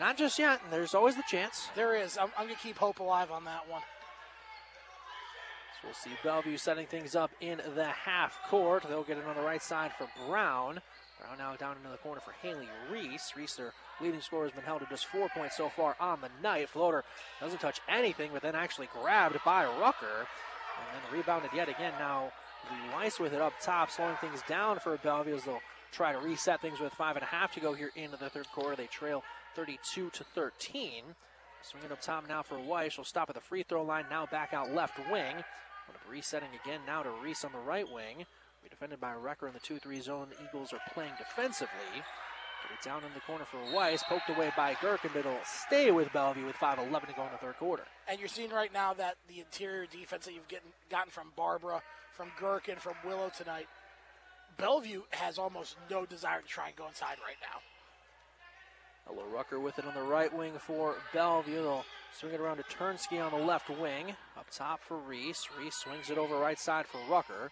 Not just yet. And there's always the chance. There is. I'm, I'm going to keep hope alive on that one. So we'll see Bellevue setting things up in the half court. They'll get it on the right side for Brown. Brown now down into the corner for Haley Reese. Reese, their leading scorer, has been held to just four points so far on the night. Floater doesn't touch anything, but then actually grabbed by Rucker. And then rebounded yet again. Now Weiss with it up top, slowing things down for Bellevue as they'll try to reset things with five and a half to go here into the third quarter. They trail 32 to 13. Swinging up top now for Weiss. She'll stop at the free throw line. Now back out left wing. Resetting again now to Reese on the right wing. Be defended by Rucker in the 2-3 zone. The Eagles are playing defensively. Get it down in the corner for Weiss. Poked away by Gherkin, but it'll stay with Bellevue with 5-11 to go in the third quarter. And you're seeing right now that the interior defense that you've getting, gotten from Barber, from Gherkin, from Willow tonight, Bellevue has almost no desire to try and go inside right now. Hello, Rucker with it on the right wing for Bellevue. They'll swing it around to Turnski on the left wing. Up top for Reese. Reese swings it over right side for Rucker.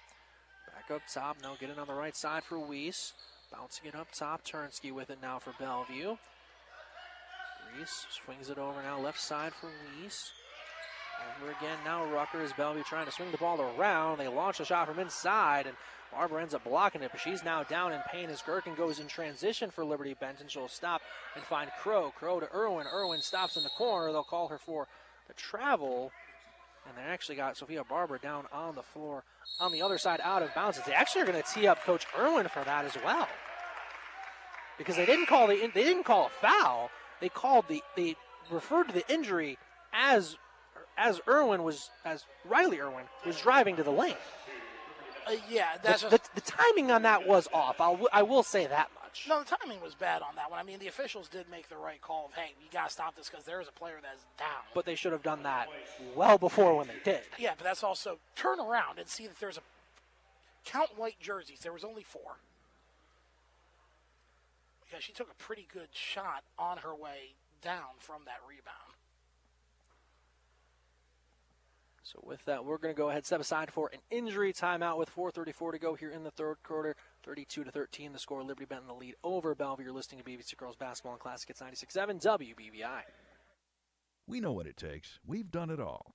Back up top. Now get getting on the right side for Weiss. Bouncing it up top. Turnski with it now for Bellevue. Reese swings it over now left side for Reese. Over again now Rucker is Bellevue trying to swing the ball around. They launch a shot from inside and Barber ends up blocking it, but she's now down in pain as Gherkin goes in transition for Liberty Benton. She'll stop and find Crow. Crow to Irwin. Irwin stops in the corner. They'll call her for the travel. And they actually got Sophia Barber down on the floor on the other side out of bounds. They actually are going to tee up Coach Irwin for that as well. Because they didn't call the they didn't call a foul. They called the they referred to the injury as as Irwin was as Riley Irwin was driving to the lane. Uh, yeah, that's the, the, the, timing on that was off. I'll, I will say that much. No, the timing was bad on that one. I mean, the officials did make the right call of, hey, you got to stop this because there is a player that's down. But they should have done that well before when they did. Yeah, but that's also turn around and see that there's a count white jerseys. There was only four. Because she took a pretty good shot on her way down from that rebound. So with that, we're going to go ahead step aside for an injury timeout with 4:34 to go here in the third quarter. 32 to 13, the score. Liberty Benton the lead over Bellevue. You're listening to BBC Girls Basketball and Classic. It's 96.7 WBVI. We know what it takes. We've done it all.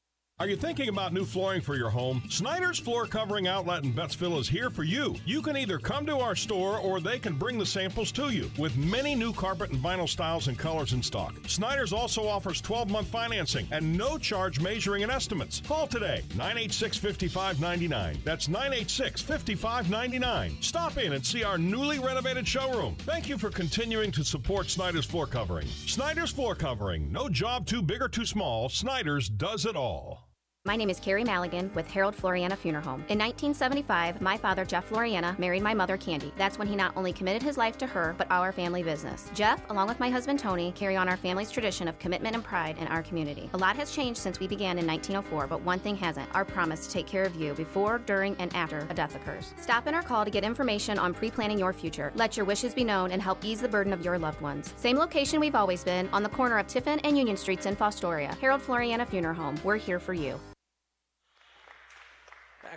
Are you thinking about new flooring for your home? Snyder's Floor Covering Outlet in Bettsville is here for you. You can either come to our store or they can bring the samples to you with many new carpet and vinyl styles and colors in stock. Snyder's also offers 12 month financing and no charge measuring and estimates. Call today 986 5599. That's 986 5599. Stop in and see our newly renovated showroom. Thank you for continuing to support Snyder's Floor Covering. Snyder's Floor Covering. No job too big or too small. Snyder's does it all. My name is Carrie Maligan with Harold Floriana Funeral Home. In 1975, my father, Jeff Floriana, married my mother, Candy. That's when he not only committed his life to her, but our family business. Jeff, along with my husband, Tony, carry on our family's tradition of commitment and pride in our community. A lot has changed since we began in 1904, but one thing hasn't our promise to take care of you before, during, and after a death occurs. Stop in or call to get information on pre planning your future. Let your wishes be known and help ease the burden of your loved ones. Same location we've always been, on the corner of Tiffin and Union Streets in Fostoria. Harold Floriana Funeral Home. We're here for you.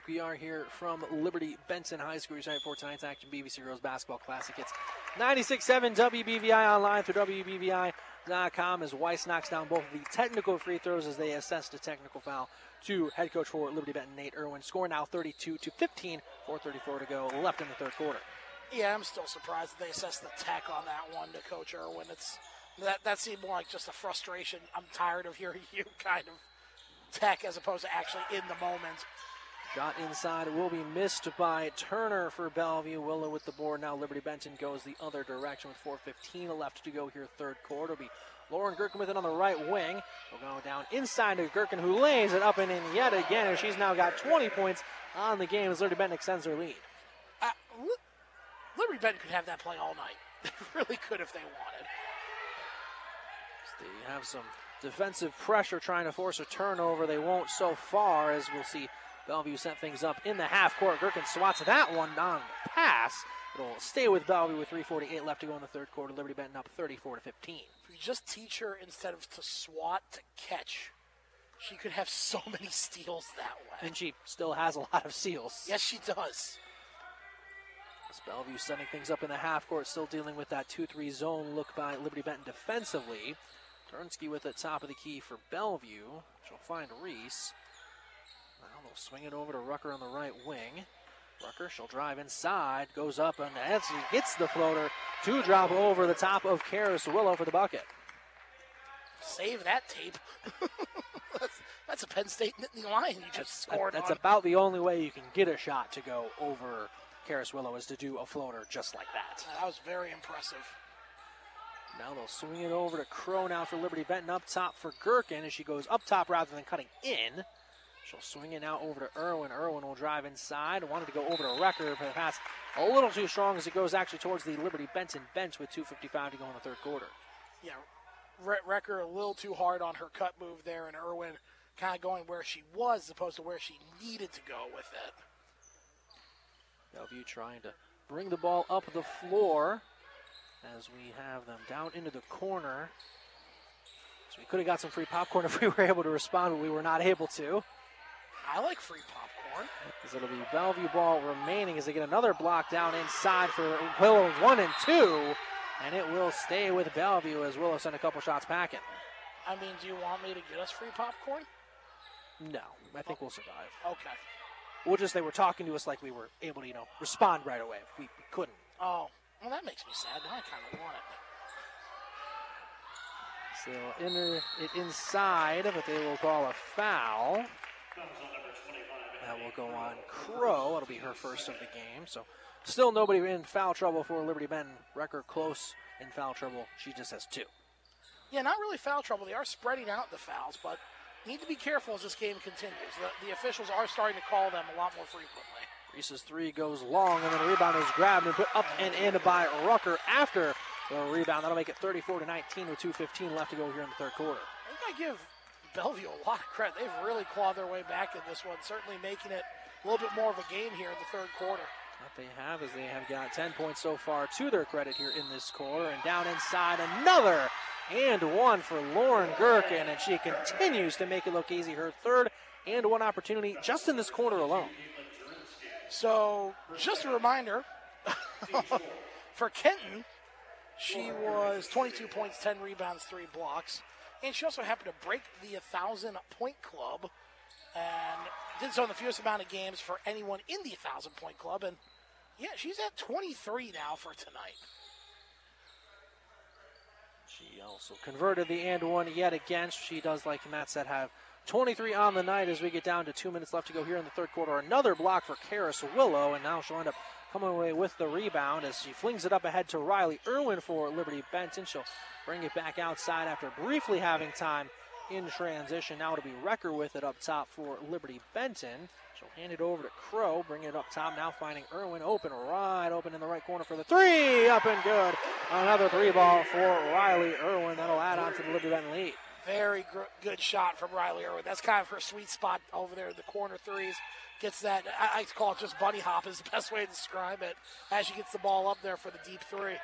Back we are here from Liberty Benton High School. Site for tonight's action, BBC Girls Basketball Classic. It's 96.7 WBVI online through WBVI.com as Weiss knocks down both of the technical free throws as they assess the technical foul to head coach for Liberty Benton, Nate Irwin. Score now 32 to 15, 4.34 to go left in the third quarter. Yeah, I'm still surprised that they assessed the tech on that one to Coach Irwin. It's that that seemed more like just a frustration. I'm tired of hearing *laughs* you kind of tech as opposed to actually in the moment. Shot inside will be missed by Turner for Bellevue. Willow with the board. Now Liberty Benton goes the other direction with 4.15 left to go here, third quarter. It'll be Lauren Gherkin with it on the right wing. We'll go down inside to Gherkin, who lays it up and in yet again, and she's now got 20 points on the game as Liberty Benton extends their lead. Uh, Liberty Benton could have that play all night. *laughs* They really could if they wanted. They have some defensive pressure trying to force a turnover. They won't so far, as we'll see Bellevue set things up in the half court. Gherkin swats that one on the pass. It'll stay with Bellevue with 3:48 left to go in the third quarter. Liberty Benton up 34 to 15. If you just teach her instead of to swat to catch, she could have so *laughs* many steals that way. And she still has a lot of steals. Yes, she does. As Bellevue setting things up in the half court, still dealing with that 2-3 zone look by Liberty Benton defensively. Turnsky with the top of the key for Bellevue. She'll find Reese. They'll swing it over to Rucker on the right wing. Rucker, she'll drive inside, goes up, and as he gets the floater to drop over the top of Karis Willow for the bucket. Save that tape. *laughs* that's, that's, a Penn State Nittany Lion you just scored That's on. about the only way you can get a shot to go over Karis Willow is to do a floater just like that. That was very impressive. Now they'll swing it over to Crow now for Liberty Benton up top for Gherkin as she goes up top rather than cutting in. She'll swing it now over to Irwin. Irwin will drive inside. Wanted to go over to Recker, but the pass a little too strong as it goes actually towards the Liberty Benton bench with 2.55 to go in the third quarter. Yeah, Re- Recker a little too hard on her cut move there, and Irwin kind of going where she was as opposed to where she needed to go with it. Bellevue trying to bring the ball up the floor as we have them down into the corner. So we could have got some free popcorn *laughs* if we were able to respond, but we were not able to. I like free popcorn. Because it'll be Bellevue ball remaining as they get another block down inside for Willow one and two. And it will stay with Bellevue as Willow sent a couple shots packing. I mean, do you want me to get us free popcorn? No, I think we'll survive. Okay. We'll just, they were talking to us like we were able to, you know, respond right away. We, we couldn't. Oh, well, that makes me sad. Now I kind of want it. So enter it inside, but they will call a foul. That will go on Crow. It'll be her first of the game. So still nobody in foul trouble for Liberty Benton. Record close in foul trouble. She just has two. Yeah, not really foul trouble. They are spreading out the fouls, but need to be careful as this game continues. The, the officials are starting to call them a lot more frequently. Reese's three goes long, and then the rebound is grabbed and put up and in by Rucker after the rebound. That'll make it 34 to 19 with 2:15 left to go here in the third quarter. I think I give Bellevue a lot of credit. They've really clawed their way back in this one, certainly making it a little bit more of a game here in the third quarter. What they have is they have got 10 points so far to their credit here in this quarter, and down inside another and one for Lauren Gherkin, and she continues to make it look easy. Her third and one opportunity just in this quarter alone. So, just a reminder *laughs* for Kenton, she was 22 points, 10 rebounds, 3 blocks. And she also happened to break the 1,000 point club and did so in the fewest amount of games for anyone in the 1,000 point club. And yeah, she's at 23 now for tonight. She also converted the and one yet again. She does, like Matt said, have 23 on the night as we get down to two minutes left to go here in the third quarter. Another block for Karis Willow, and now she'll end up coming away with the rebound as she flings it up ahead to Riley Irwin for Liberty Benton. She'll bring it back outside after briefly having time in transition. Now it'll be Recker with it up top for Liberty Benton. She'll hand it over to Crow, bring it up top. Now finding Irwin open, right open in the right corner for the three. Up and good. Another three ball for Riley Irwin. That'll add on to the Liberty Benton lead. Very gr- good shot from Riley Irwin. That's kind of her sweet spot over there in the corner threes. Gets that, I, I call it just bunny hop, is the *laughs* best way to describe it, as she gets the ball up there for the deep three.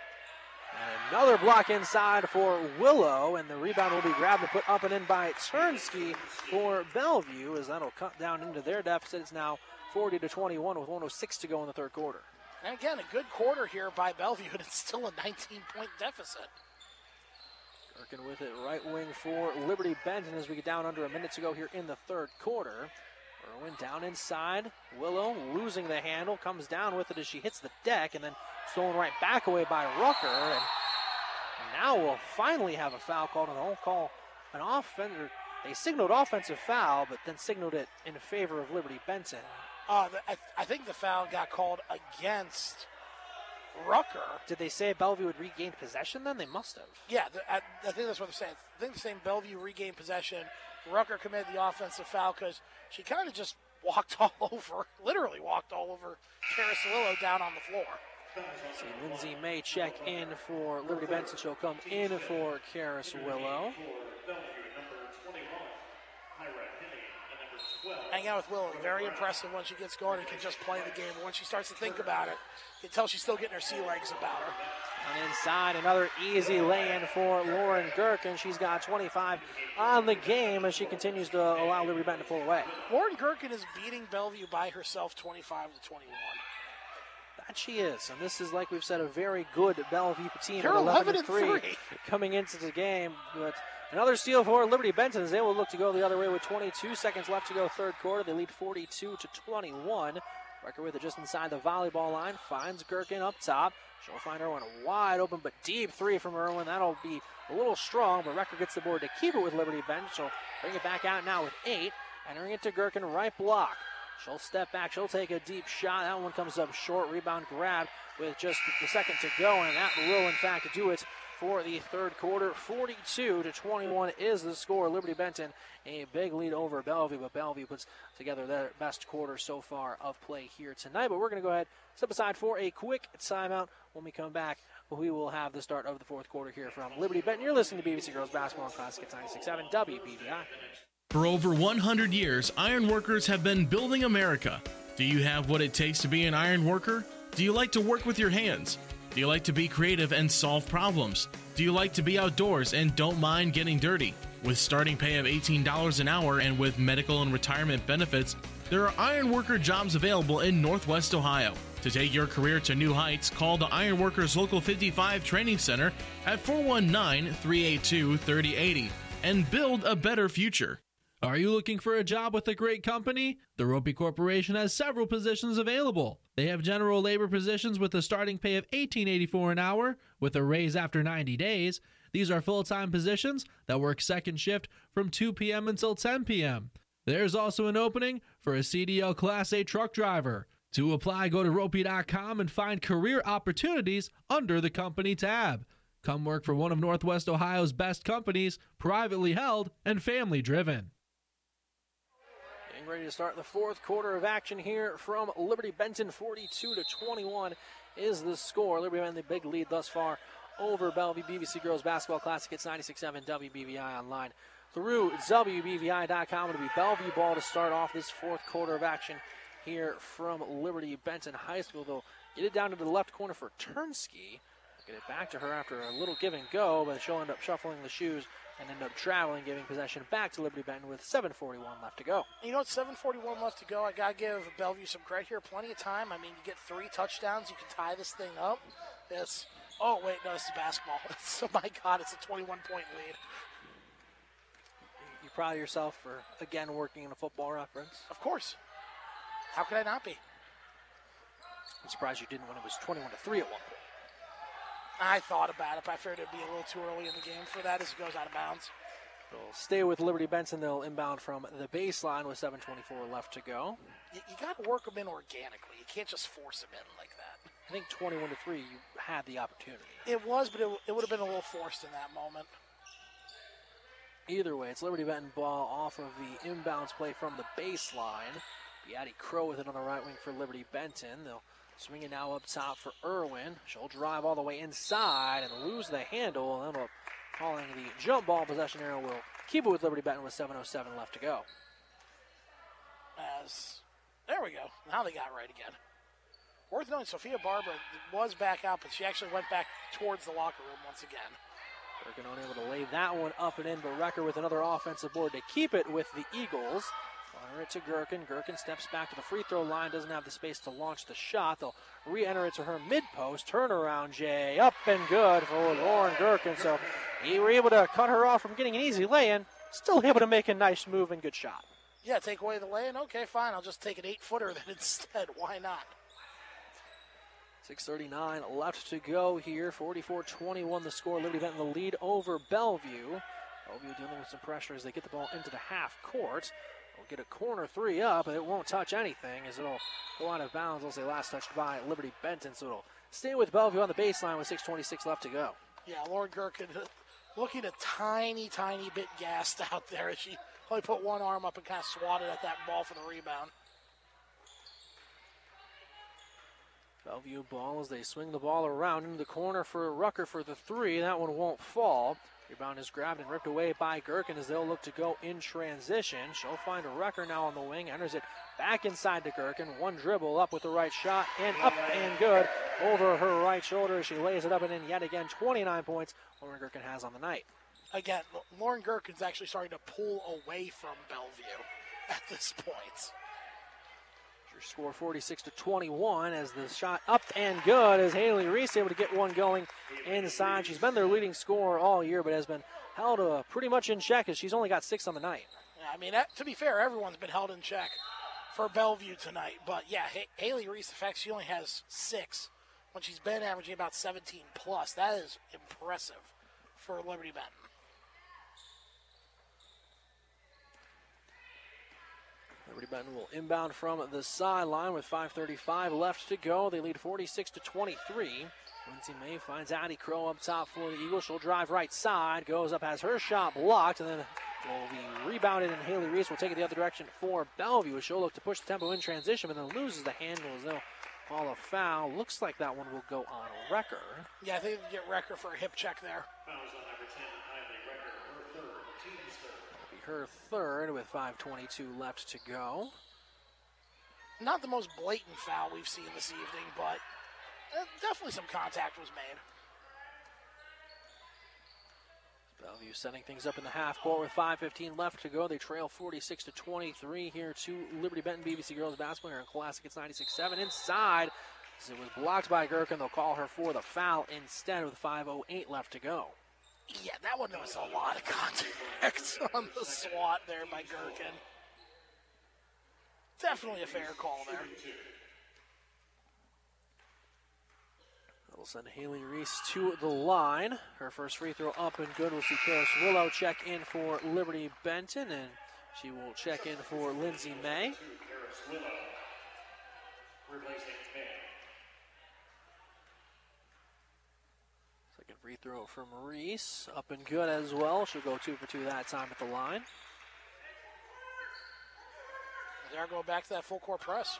And another block inside for Willow, and the rebound will be grabbed and put up and in by Turnsky for Bellevue, as that'll cut down into their deficit. It's now 40 to 21 with 106 to go in the third quarter. And again, a good quarter here by Bellevue, and it's still a 19 point deficit. Working with it right wing for Liberty Benton as we get down under a minute to go here in the third quarter. Irwin down inside. Willow losing the handle, comes down with it as she hits the deck, and then stolen right back away by Rucker. And now we'll finally have a foul called, and they'll call an offender. They signaled offensive foul, but then signaled it in favor of Liberty Benton. Uh, the, I, I think the foul got called against Rucker. Did they say Bellevue would regain possession then? They must have. Yeah, I, I think that's what they're saying. I think they're saying Bellevue regained possession. Rucker committed the offensive foul because she kind of just *laughs* walked all over, literally walked all over Willow down on the floor. See, Lindsay may check in for Liberty Benton. She'll come in for Karis Willow. Hang out with Willow. Very impressive when she gets going and can just play the game. But when she starts to think about it, you can tell she's still getting her sea legs about her. And inside, another easy lay-in for Lauren Gherkin. She's got 25 on the game as she continues to allow Liberty Benton to pull away. Lauren Gherkin is beating Bellevue by herself 25 to 21. That she is. And this is, like we've said, a very good Bellevue team. They're 11 and 3 coming into the game. But Another steal for Liberty Benton as they will look to go the other way with 22 seconds left to go third quarter. They lead 42 to 21. Rucker with it just inside the volleyball line. Finds Gherkin up top. She'll find Irwin wide open, but deep three from Irwin. That'll be a little strong, but Rucker gets the board to keep it with Liberty Benton. She'll bring it back out now with eight. Entering it to Gherkin, right block. She'll step back. She'll take a deep shot. That one comes up short. Rebound grab with just a second to go, and that will, in fact, do it for the third quarter. 42 to 21 is the score. Liberty Benton a big lead over Bellevue, but Bellevue puts together their best quarter so far of play here tonight. But we're going to go ahead, step aside for a quick timeout. When we come back, we will have the start of the fourth quarter here from Liberty Benton. You're listening to BBC Girls Basketball Classic at 96.7 WBVI. For over 100 years, iron workers have been building America. Do you have what it takes to be an iron worker? Do you like to work with your hands? Do you like to be creative and solve problems? Do you like to be outdoors and don't mind getting dirty? With starting pay of $18 an hour and with medical and retirement benefits, there are ironworker jobs available in Northwest Ohio. To take your career to new heights, call the Ironworkers Local 55 Training Center at 419 382 3080 and build a better future. Are you looking for a job with a great company? The Roppe Corporation has several positions available. They have general labor positions with a starting pay of $18.84 an hour with a raise after 90 days. These are full-time positions that work second shift from 2 p.m. until 10 p.m. There's also an opening for a CDL Class A truck driver. To apply, go to roppe.com and find career opportunities under the company tab. Come work for one of Northwest Ohio's best companies, privately held and family driven ready to start the fourth quarter of action here from Liberty Benton. 42 to 21 is the score. Liberty Benton, the big lead thus far over Bellevue BBC Girls Basketball Classic. It's 96.7 WBVI online through WBVI.com. It'll be Bellevue ball to start off this fourth quarter of action here from Liberty Benton High School. They'll get it down to the left corner for Turnski. Get it back to her after a little give and go, but she'll end up shuffling the shoes and end up traveling, giving possession back to Liberty Benton with 7:41 left to go. You know, it's 7:41 left to go. I gotta give Bellevue some credit here. Plenty of time. I mean, you get three touchdowns, you can tie this thing up. Yes. Oh wait, no, this is basketball. *laughs* oh my God, it's a 21 point lead. You proud of yourself for again working in a football reference? Of course. How could I not be? I'm surprised you didn't when it was 21 to three at one point. I thought about it, but I figured it'd be a little too early in the game for that as it goes out of bounds. They'll stay with Liberty Benton. They'll inbound from the baseline with 7:24 left to go. You, you got to work them in organically. You can't just force them in like that. I think 21 to three, you had the opportunity. It was, but it, it would have been a little forced in that moment. Either way, it's Liberty Benton ball off of the inbounds play from the baseline. Addie Crow with it on the right wing for Liberty Benton. They'll swing it now up top for Irwin. She'll drive all the way inside and lose the handle. And then calling the jump ball possession arrow will keep it with Liberty Benton with 7.07 left to go. As there we go. Now they got right again. Worth knowing, Sophia Barber was back out, but she actually went back towards the locker room once again. Bergen unable to lay that one up and in, but Recker with another offensive board to keep it with the Eagles. Fire it to Gherkin. Gherkin steps back to the free throw line, doesn't have the space to launch the shot. They'll re enter it to her mid post. Turnaround, Jay. Up and good for Lauren Gherkin. So he were able to cut her off from getting an easy lay in. Still able to make a nice move and good shot. Yeah, take away the lay in. Okay, fine. I'll just take an eight footer then *laughs* instead. Why not? 6.39 left to go here. 44 21 the score. Liberty Benton the lead over Bellevue. Bellevue dealing with some pressure as they get the ball into the half court. They'll get a corner three up, and it won't touch anything as it'll go out of bounds. They'll say last touched by Liberty Benton, so it'll stay with Bellevue on the baseline with 6.26 left to go. Yeah, Lauren Gherkin looking a tiny, tiny bit gassed *laughs* out there as she only put one arm up and kind of swatted at that ball for the rebound. Bellevue ball as they swing the ball around into the corner for Rucker for the three. That one won't fall. Rebound is grabbed and ripped away by Gherkin as they'll look to go in transition. She'll find a now on the wing, enters it back inside to Gherkin. One dribble up with the right shot and up and good over her right shoulder. She lays it up and in yet again 29 points Lauren Gherkin has on the night. Again, Lauren Gherkin's actually starting to pull away from Bellevue at this point. Score 46 to 21 as the shot up and good as Haley Reese able to get one going inside. She's been their leading scorer all year, but has been held uh, pretty much in check as she's only got six on the night. Yeah, I mean, to be fair, everyone's been held in check for Bellevue tonight. But yeah, Haley Reese, the fact she only has six when she's been averaging about 17 plus, that is impressive for Liberty Benton. Liberty Benton will inbound from the sideline with 5.35 left to go. They lead 46 to 23. Lindsay May finds Addie Crow up top for the Eagles. She'll drive right side, goes up, has her shot blocked, and then will be rebounded, and Haley Reese will take it the other direction for Bellevue. She'll look to push the tempo in transition, but then loses the handle as they'll call a foul. Looks like that one will go on Recker. Yeah, I think they get Recker for a hip check there. Her third with 5.22 left to go. Not the most blatant foul we've seen this evening, but uh, definitely some contact was made. Bellevue setting things up in the half court with 5.15 left to go. They trail 46 to 23 here to Liberty Benton BBC girls basketball here in Classic. It's 96-7 inside. As it was blocked by Gherkin, they'll call her for the foul instead with 5.08 left to go. Yeah, that one was a lot of contact *laughs* on the swat there by Gherkin. Definitely a fair call there. That'll send Haley Reese to the line. Her first free throw up and good. We'll see Karis Willow check in for Liberty Benton, and she will check in for Lindsay May. Replacing Free throw from Reese. Up and good as well. She'll go two for two that time at the line. They're going back to that full court press.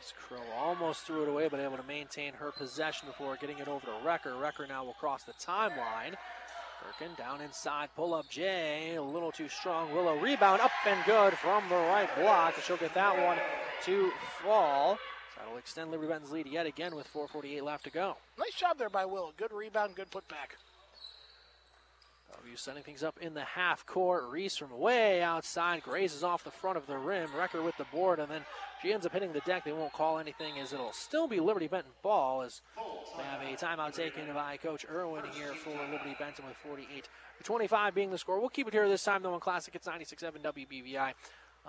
As Crow almost threw it away, but able to maintain her possession before getting it over to Recker. Recker now will cross the timeline. Gherkin down inside, pull up Jay, a little too strong. Willow rebound up and good from the right block. She'll get that one to fall. That'll extend Liberty Benton's lead yet again with 4.48 left to go. Nice job there by Will. Good rebound, good putback. Bellevue setting things up in the half court. Reese from way outside grazes off the front of the rim. Recker with the board, and then she ends up hitting the deck. They won't call anything as it'll still be Liberty Benton ball as they have a timeout taken by Coach Irwin here for Liberty Benton with 48 25 being the score. We'll keep it here this time though on Classic. It's 96.7 WBVI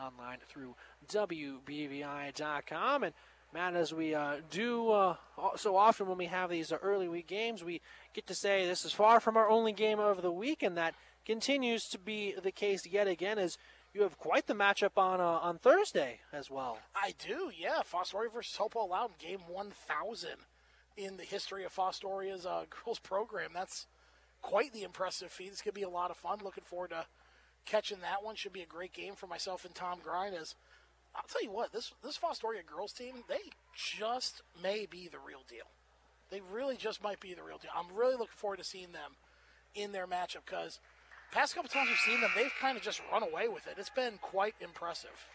online through WBVI.com. And Matt, as we uh, do uh, so often when we have these uh, early week games, we get to say this is far from our only game of the week, and that continues to be the case yet again. As you have quite the matchup on uh, on Thursday as well. I do, yeah. Fostoria versus Hopewell Loudon, game 1,000 in the history of Fostoria's uh, *laughs* girls program. That's quite the impressive feat. It's going to be a lot of fun. Looking forward to catching that one. Should be a great game for myself and Tom Grind as I'll tell you what, this this Fostoria girls team, they just may be the real deal. They really just might be the real deal. I'm really looking forward to seeing them in their matchup because past couple times we've seen them, they've kind of just run away with it. It's been quite impressive.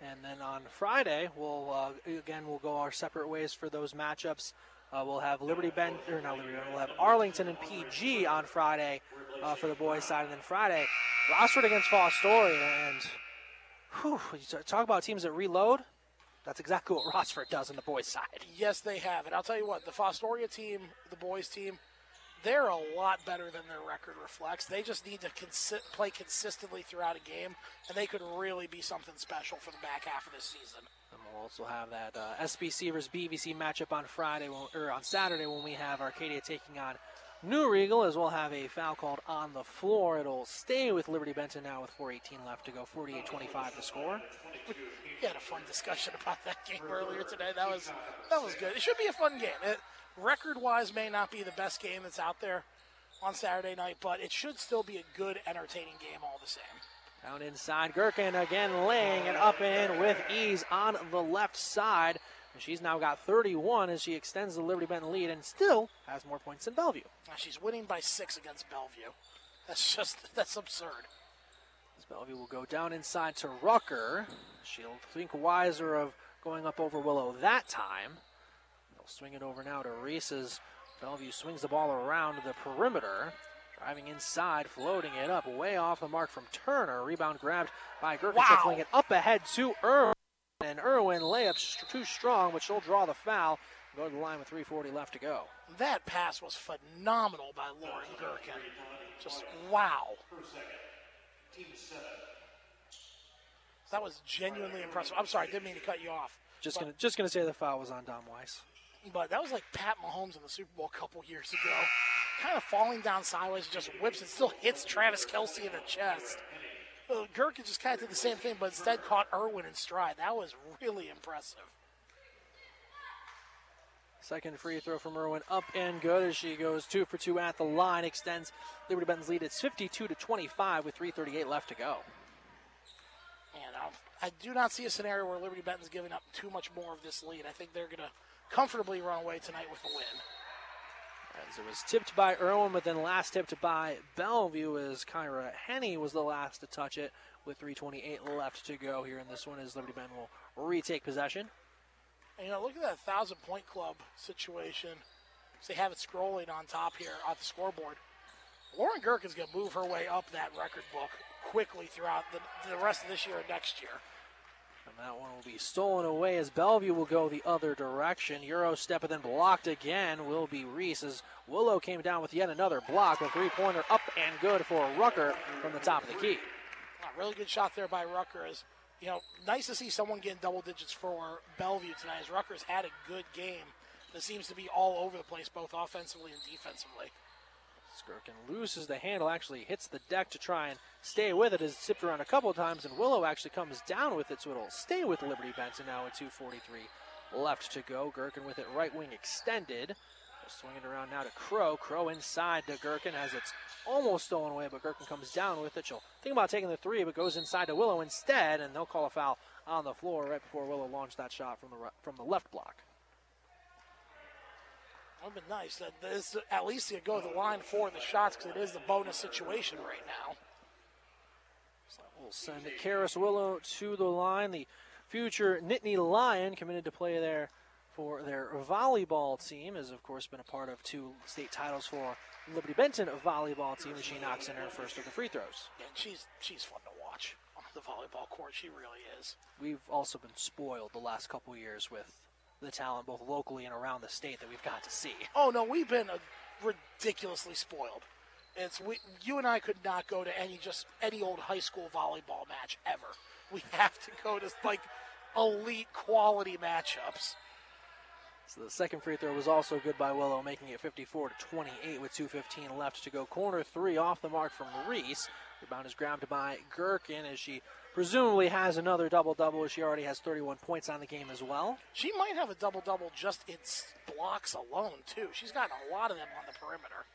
And then on Friday, we'll uh, again we'll go our separate ways for those matchups. Uh, we'll have Liberty Bend or not Liberty Bend. We'll have Arlington and PG on Friday uh, for the boys' side, and then Friday Rossford against Fostoria and Whew, talk about teams that reload. That's exactly what *laughs* Rossford does on the boys' side. Yes, they have. And I'll tell you what, the Fostoria team, the boys' team, they're a lot better than their record reflects. They just need to consi- play consistently throughout a game, and they could really be something special for the back half of this season. And we'll also have that uh, SBC versus BVC matchup on Friday when, or on Saturday when we have Arcadia taking on New Riegel, as we'll have a foul called on the floor. It'll stay with Liberty Benton now with 4:18 left to go, 48-25 to score. We had a fun discussion *laughs* about that game earlier today. That was that was good. It should be a fun game. It, record-wise, may not be the best game that's out there on Saturday night, but it should still be a good, entertaining game all the same. Down inside, Gherkin again laying it up in with ease on the left side. And she's now got 31 as she extends the Liberty Benton lead and still has more points than Bellevue. She's winning by six against Bellevue. That's just *laughs* that's absurd. As Bellevue will go down inside to Rucker. She'll think wiser of going up over Willow that time. They'll swing it over now to Reese as Bellevue swings the ball around the perimeter. Driving inside, floating it up, way off the mark from Turner. Rebound grabbed by Gherkin, Wow. it up ahead to Irwin. And Irwin layup st- too strong, but she'll draw the foul. Go to the line with 3.40 left to go. That pass was phenomenal by Lauren Gherkin. Just wow. That was genuinely impressive. I'm sorry, I didn't mean to cut you off. Just gonna just gonna say the foul was on Dom Weiss. But that was like Pat Mahomes in the Super Bowl a couple years ago. Kind of falling down sideways, just whips it, still hits Travis Kelce in the chest. Uh, Gherkin just kind of did the same thing, but instead caught Irwin in stride. That was really impressive. Second free throw from Irwin up and good as she goes two for two at the line, extends Liberty Benton's lead. It's 52 to 25 with 3:38 left to go. And um, I do not see a scenario where Liberty Benton's giving up too much more of this lead. I think they're going to comfortably run away tonight with a win. It was tipped by Irwin, but then last tipped by Bellevue as Kyra Henny was the last to touch it with 3:28 left to go here in this one as Liberty Benton will retake possession. And, you know, look at that thousand point club situation. They have it scrolling on top here on the scoreboard. Lauren Gherkin's going to move her way up that record book quickly throughout the, the rest of this year and next year. And that one will be stolen away as Bellevue will go the other direction. Euro step and then blocked again will be Reese as Willow came down with yet another block. A three pointer up and good for Rucker from the top of the key. A really good shot there by Rucker. Is you know nice to see someone getting double digits for Bellevue tonight. As Rucker's had a good game that seems to be all over the place, both offensively and defensively. Gherkin loses the handle, actually hits the deck to try and stay with it. Has zipped around a couple times, and Willow actually comes down with it, so it'll stay with Liberty Benton now at 2:43 left to go. Gherkin with it right wing extended. Swinging around now to Crow. Crow inside to Gherkin as it's almost stolen away, but Gherkin comes down with it. She'll think about taking the three, but goes inside to Willow instead, and they'll call a foul on the floor right before Willow launched that shot from the from the left block. That would have been nice. That this, at least you go to the line for the shots because it is the bonus situation right now. So we'll send Karis Willow to the line. The future Nittany Lion committed to play there for their volleyball team has of course been a part of two state titles for Liberty Benton volleyball team as she knocks in her first of the free throws. And she's she's fun to watch on the volleyball court. She really is. We've also been spoiled the last couple years with the talent both locally and around the state that we've got to see. Oh no, we've been uh, ridiculously spoiled. It's we, you and I could not go to any just any old high school volleyball match ever. We *laughs* have to go to like elite quality matchups. So the second free throw was also good by Willow, making it 54 to 28 with 2:15 left to go. Corner three off the mark from Reese. Rebound is grabbed by Gherkin as she presumably has another double double. as She already has 31 points on the game as well. She might have a double double just in blocks alone too. She's got a lot of them on the perimeter.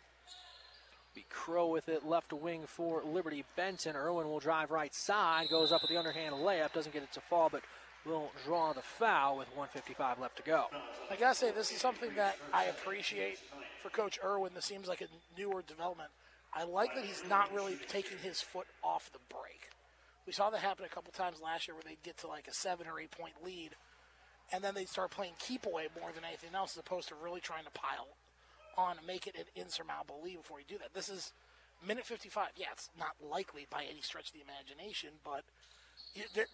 Be Crow with it, left wing for Liberty Benton. Irwin will drive right side, goes up with the underhand layup, doesn't get it to fall, but will draw the foul with 155 left to go. I gotta say, this is something that I appreciate for Coach Irwin. This seems like a newer development. I like that he's not really taking his foot off the break. We saw that happen a couple times last year where they'd get to like a seven or eight point lead, and then they'd start playing keep away more than anything else, as opposed to really trying to pile on and make it an insurmountable lead before you do that. This is minute 55. Yeah, it's not likely by any stretch of the imagination, but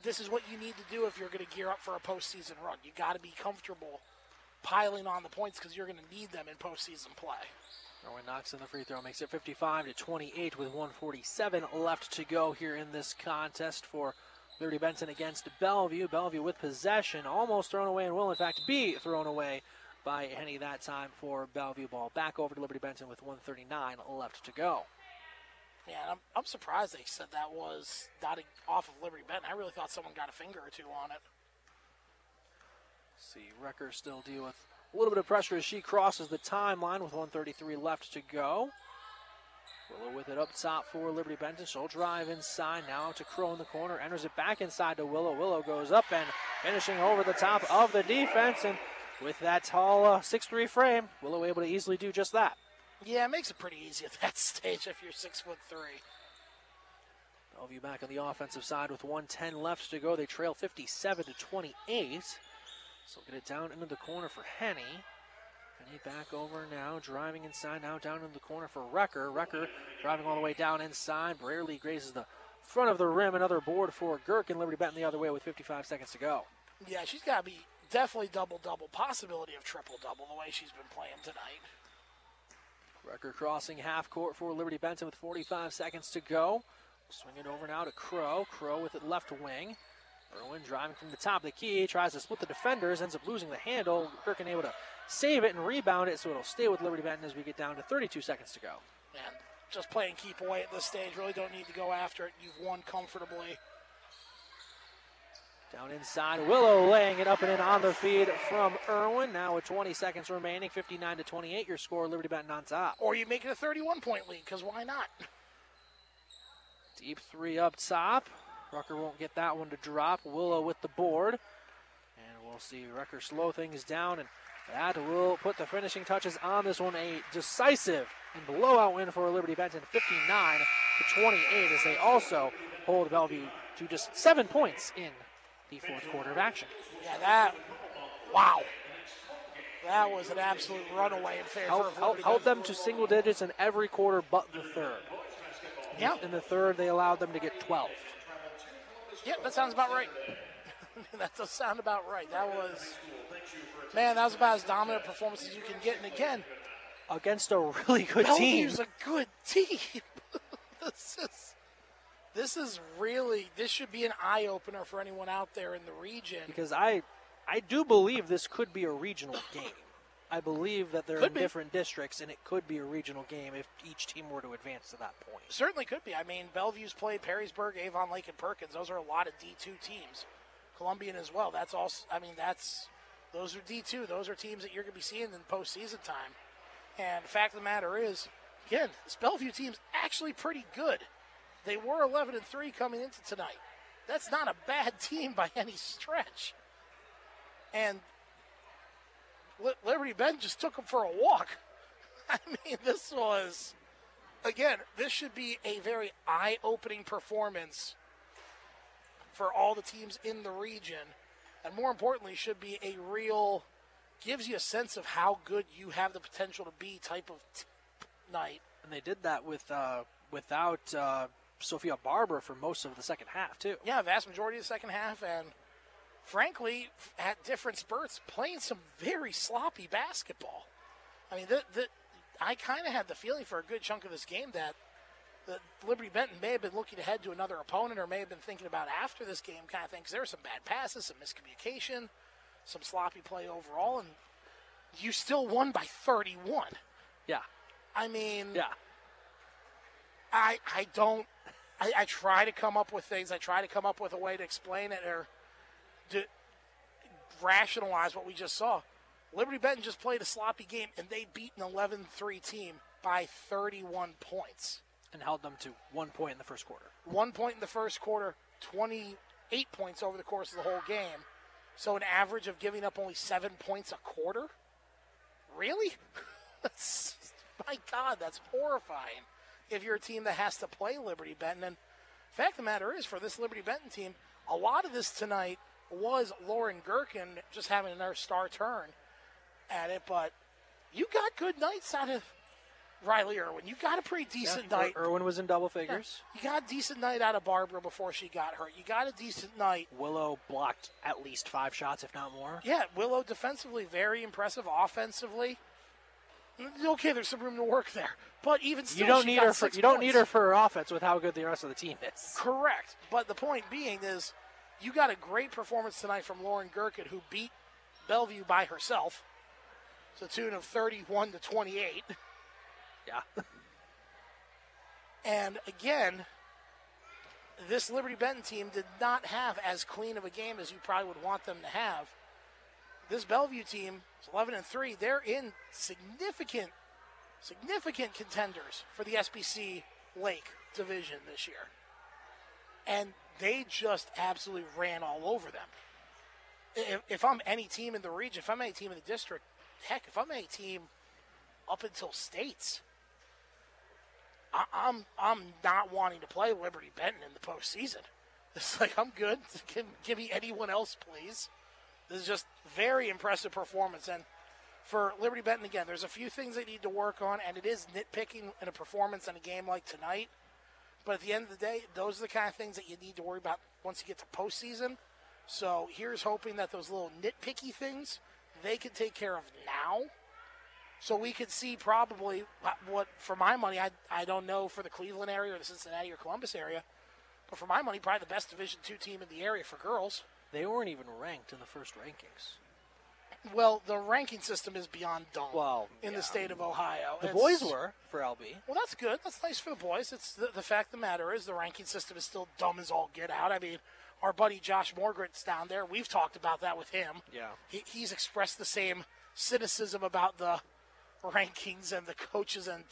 this is what you need to do if you're going to gear up for a postseason run. You got to be comfortable piling on the points because you're going to need them in postseason play. Irwin knocks in the free throw, makes it 55 to 28 with 147 left to go here in this contest for Liberty Benton against Bellevue. Bellevue with possession, almost thrown away, and will in fact be thrown away by Henny that time for Bellevue ball. Back over to Liberty Benton with 139 left to go. Yeah, I'm, I'm surprised they said that was not off of Liberty Benton. I really thought someone got a finger or two on it. See, Recker still deal with a little bit of pressure as she crosses the timeline with 133 left to go. Willow with it up top for Liberty Benton. She'll drive inside now to Crow in the corner. Enters it back inside to Willow. Willow goes up and finishing over the top of the defense. And with that tall uh, 6'3 frame, Willow able to easily do just that. Yeah, it makes it pretty easy at that *laughs* stage if you're six foot three. Bellevue back on the offensive side with 110 left to go. They trail 57 to 28. So get it down into the corner for Henny. Henny back over now, driving inside, now down in the corner for Recker. Recker driving all the way down inside. Brierly grazes the front of the rim. Another board for Gherkin Liberty Benton the other way with 55 seconds to go. Yeah, she's got to be definitely double double. Possibility of triple double the way she's been playing tonight. Recker crossing half court for Liberty Benton with 45 seconds to go. Swing it over now to Crow. Crow with it left wing. Irwin driving from the top of the key, tries to split the defenders, ends up losing the handle. Gherkin able to save it and rebound it, so it'll stay with Liberty Benton as we get down to 32 seconds to go. And just playing keep away at this stage, really don't need to go after it. You've won comfortably. Down inside, Willow laying it up and in on the feed from Irwin. Now with 20 seconds remaining, 59 to 28, your score, Liberty Benton on top. Or you make it a 31 point lead, because why not? Deep three up top. Rucker won't get that one to drop. Willow with the board. And we'll see Rucker slow things down, and that will put the finishing touches on this one. A decisive and blowout win for Liberty Benton, 59 to 28, as they also hold Bellevue to just seven points in the fourth quarter of action. Yeah, that, wow. That was an absolute runaway in favor held, of Liberty held them to single digits in every quarter but the third. Yeah. In the third, they allowed them to get 12. Yep, that sounds about right. *laughs* that does sound about right. That was, man, that was about as dominant a performance as you can get. And again, against a really good Bellevue's team. a good team. *laughs* this is, this is really, this should be an eye opener for anyone out there in the region. Because I, I do believe this could be a regional game. I believe that they're Could in be. different districts, and it could be a regional game if each team were to advance to that point. Certainly could be. I mean, Bellevue's played Perrysburg, Avon Lake, and Perkins. Those are a lot of D2 teams. Columbian as well. That's also, I mean, that's, those are D2. Those are teams that you're going to be seeing in postseason time. And the fact of the matter is, again, this Bellevue team's actually pretty good. They were 11 and 3 coming into tonight. That's not a bad *laughs* team by any stretch. And Liberty Bend just took them for a walk. *laughs* I mean, this was, again, this should be a very eye opening performance for all the teams in the region. And more importantly, should be a real, gives you a sense of how good you have the potential to be type of t- night. And they did that with uh, without uh, Sophia Barber for most of the second half too. Yeah, vast majority of the second half, and frankly, at different spurts, playing some very sloppy basketball. I mean, the, the, I kind of had the feeling for a good chunk of this game that that Liberty Benton may have been looking ahead to another opponent, or may have been thinking about after this game, kind of thing. Because there were some bad passes, some miscommunication, some sloppy play overall, and you still won by 31. Yeah. I mean, yeah. I I don't. I, I try to come up with things. I try to come up with a way to explain it or to rationalize what we just saw. Liberty Benton just played a sloppy game, and they beat an 11-3 team by 31 points. And held them to one point in the first quarter. One point in the first quarter, 28 points over the course of the whole game. So an average of giving up only seven points a quarter. Really? *laughs* My God, that's horrifying. If you're a team that has to play Liberty Benton, and fact of the matter is, for this Liberty Benton team, a lot of this tonight was Lauren Gherkin just having another star turn at it. But you got good nights out of Riley Irwin. You got a pretty decent Yeah, night. Irwin was in double figures. You got a decent night out of Barber before she got hurt. You got a decent night. Willow blocked at least five shots, if not more. Yeah, Willow defensively very impressive. Offensively, okay, there's some room to work there. But even still, you don't need her. For, you don't need her for her offense with how good the rest of the team is. Correct. But the point being is, you got a great performance tonight from Lauren Gherkin, who beat Bellevue by herself, to the tune of 31 to 28. Yeah. *laughs* And again, this Liberty Benton team did not have as clean of a game as you probably would want them to have. This Bellevue team is 11 and 3. They're in significant, significant contenders for the SBC Lake division this year. And they just absolutely ran all over them. If, if I'm any team in the region, if I'm any team in the district, heck, if I'm any team up until states, I, I'm I'm not wanting to play Liberty Benton in the postseason. *laughs* It's like I'm good. *laughs* Give, give me anyone else, please. This is just very impressive performance, and for Liberty Benton again, there's a few things they need to work on, and it is nitpicking in a performance in a game like tonight. But at the end of the day, those are the kind of things that you need to worry about once you get to postseason. So here's hoping that those little nitpicky things they can take care of now so we could see probably what, for my money, I, I don't know for the Cleveland area or the Cincinnati or Columbus area, but for my money, probably the best Division two team in the area for girls. They weren't even ranked in the first rankings. Well, the ranking system is beyond dumb Well, in the state of Ohio. The It's- boys were for LB. Well, that's good. That's nice for the boys. It's the, the fact of the matter is the ranking system is still dumb as all get out. I mean, our buddy Josh Morgrett's down there. We've talked about that with him. Yeah. He, he's expressed the same cynicism about the rankings and the coaches and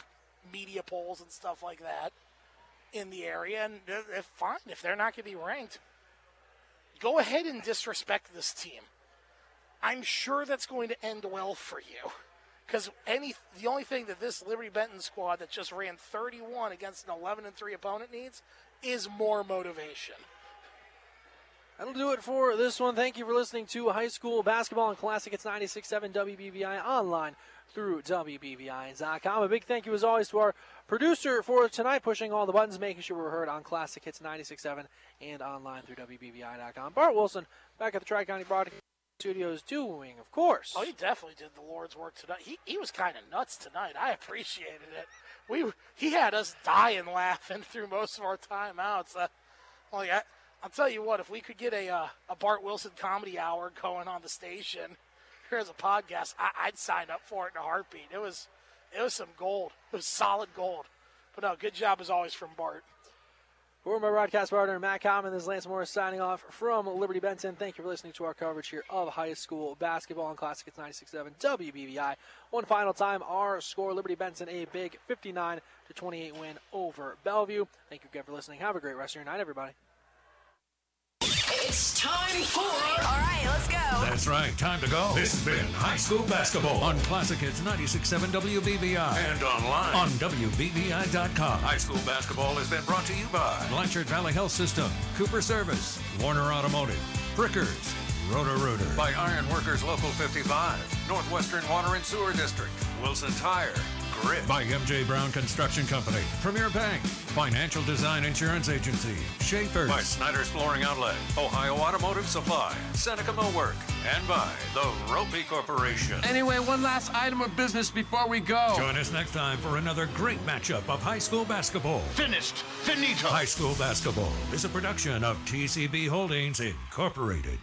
media polls and stuff like that in the area. And uh, if fine, if they're not going to be ranked, go ahead and disrespect this team. I'm sure that's going to end well for you. Because any the only thing that this Liberty Benton squad that just ran 31 against an 11 and 3 opponent needs is more motivation. That'll do it for this one. Thank you for listening to High School Basketball and Classic. It's 96.7 WBVI online through WBVI.com. A big thank you, as always, to our producer for tonight, pushing all the buttons, making sure we're heard on Classic Hits 96.7 and online through WBVI.com. Bart Wilson back at the Tri County Broadcast Studios doing, of course. Oh, he definitely did the Lord's work tonight. He, he was kind of nuts tonight. I appreciated it. We he had us dying laughing *laughs* through most of our timeouts. Uh, well, yeah, I'll tell you what. If we could get a uh, a Bart Wilson comedy hour going on the station *laughs* here as a podcast, I, I'd sign up for it in a heartbeat. It was it was some gold. It was solid gold. But no, good job as always from Bart. For my broadcast partner, Matt Common, this is Lance Morris signing off from Liberty Benton. Thank you for listening to our coverage here of high school basketball and Classic. It's 96.7 WBVI. One final time, our score, Liberty Benton, a big 59 to 28 win over Bellevue. Thank you again for listening. Have a great rest of your night, everybody. It's time for. All right, let's go. That's right, time to go. This has been High School Basketball on Classic Hits 96.7 WBVI and online on WBVI.com. High School Basketball has been brought to you by Blanchard Valley Health System, Cooper Service, Warner Automotive, Frickers, Roto-Rooter, by Iron Workers Local 55, Northwestern Water and Sewer District, Wilson Tire, Grit, by MJ Brown Construction Company, Premier Bank, Financial Design Insurance Agency, Schaefer's, by Snyder's Flooring Outlet, Ohio Automotive Supply, Seneca Millwork, and by the Roppe Corporation. Anyway, one last item of business before we go. Join us next time for another great matchup of high school basketball. Finished. Finito. High School Basketball is a production of TCB Holdings Incorporated.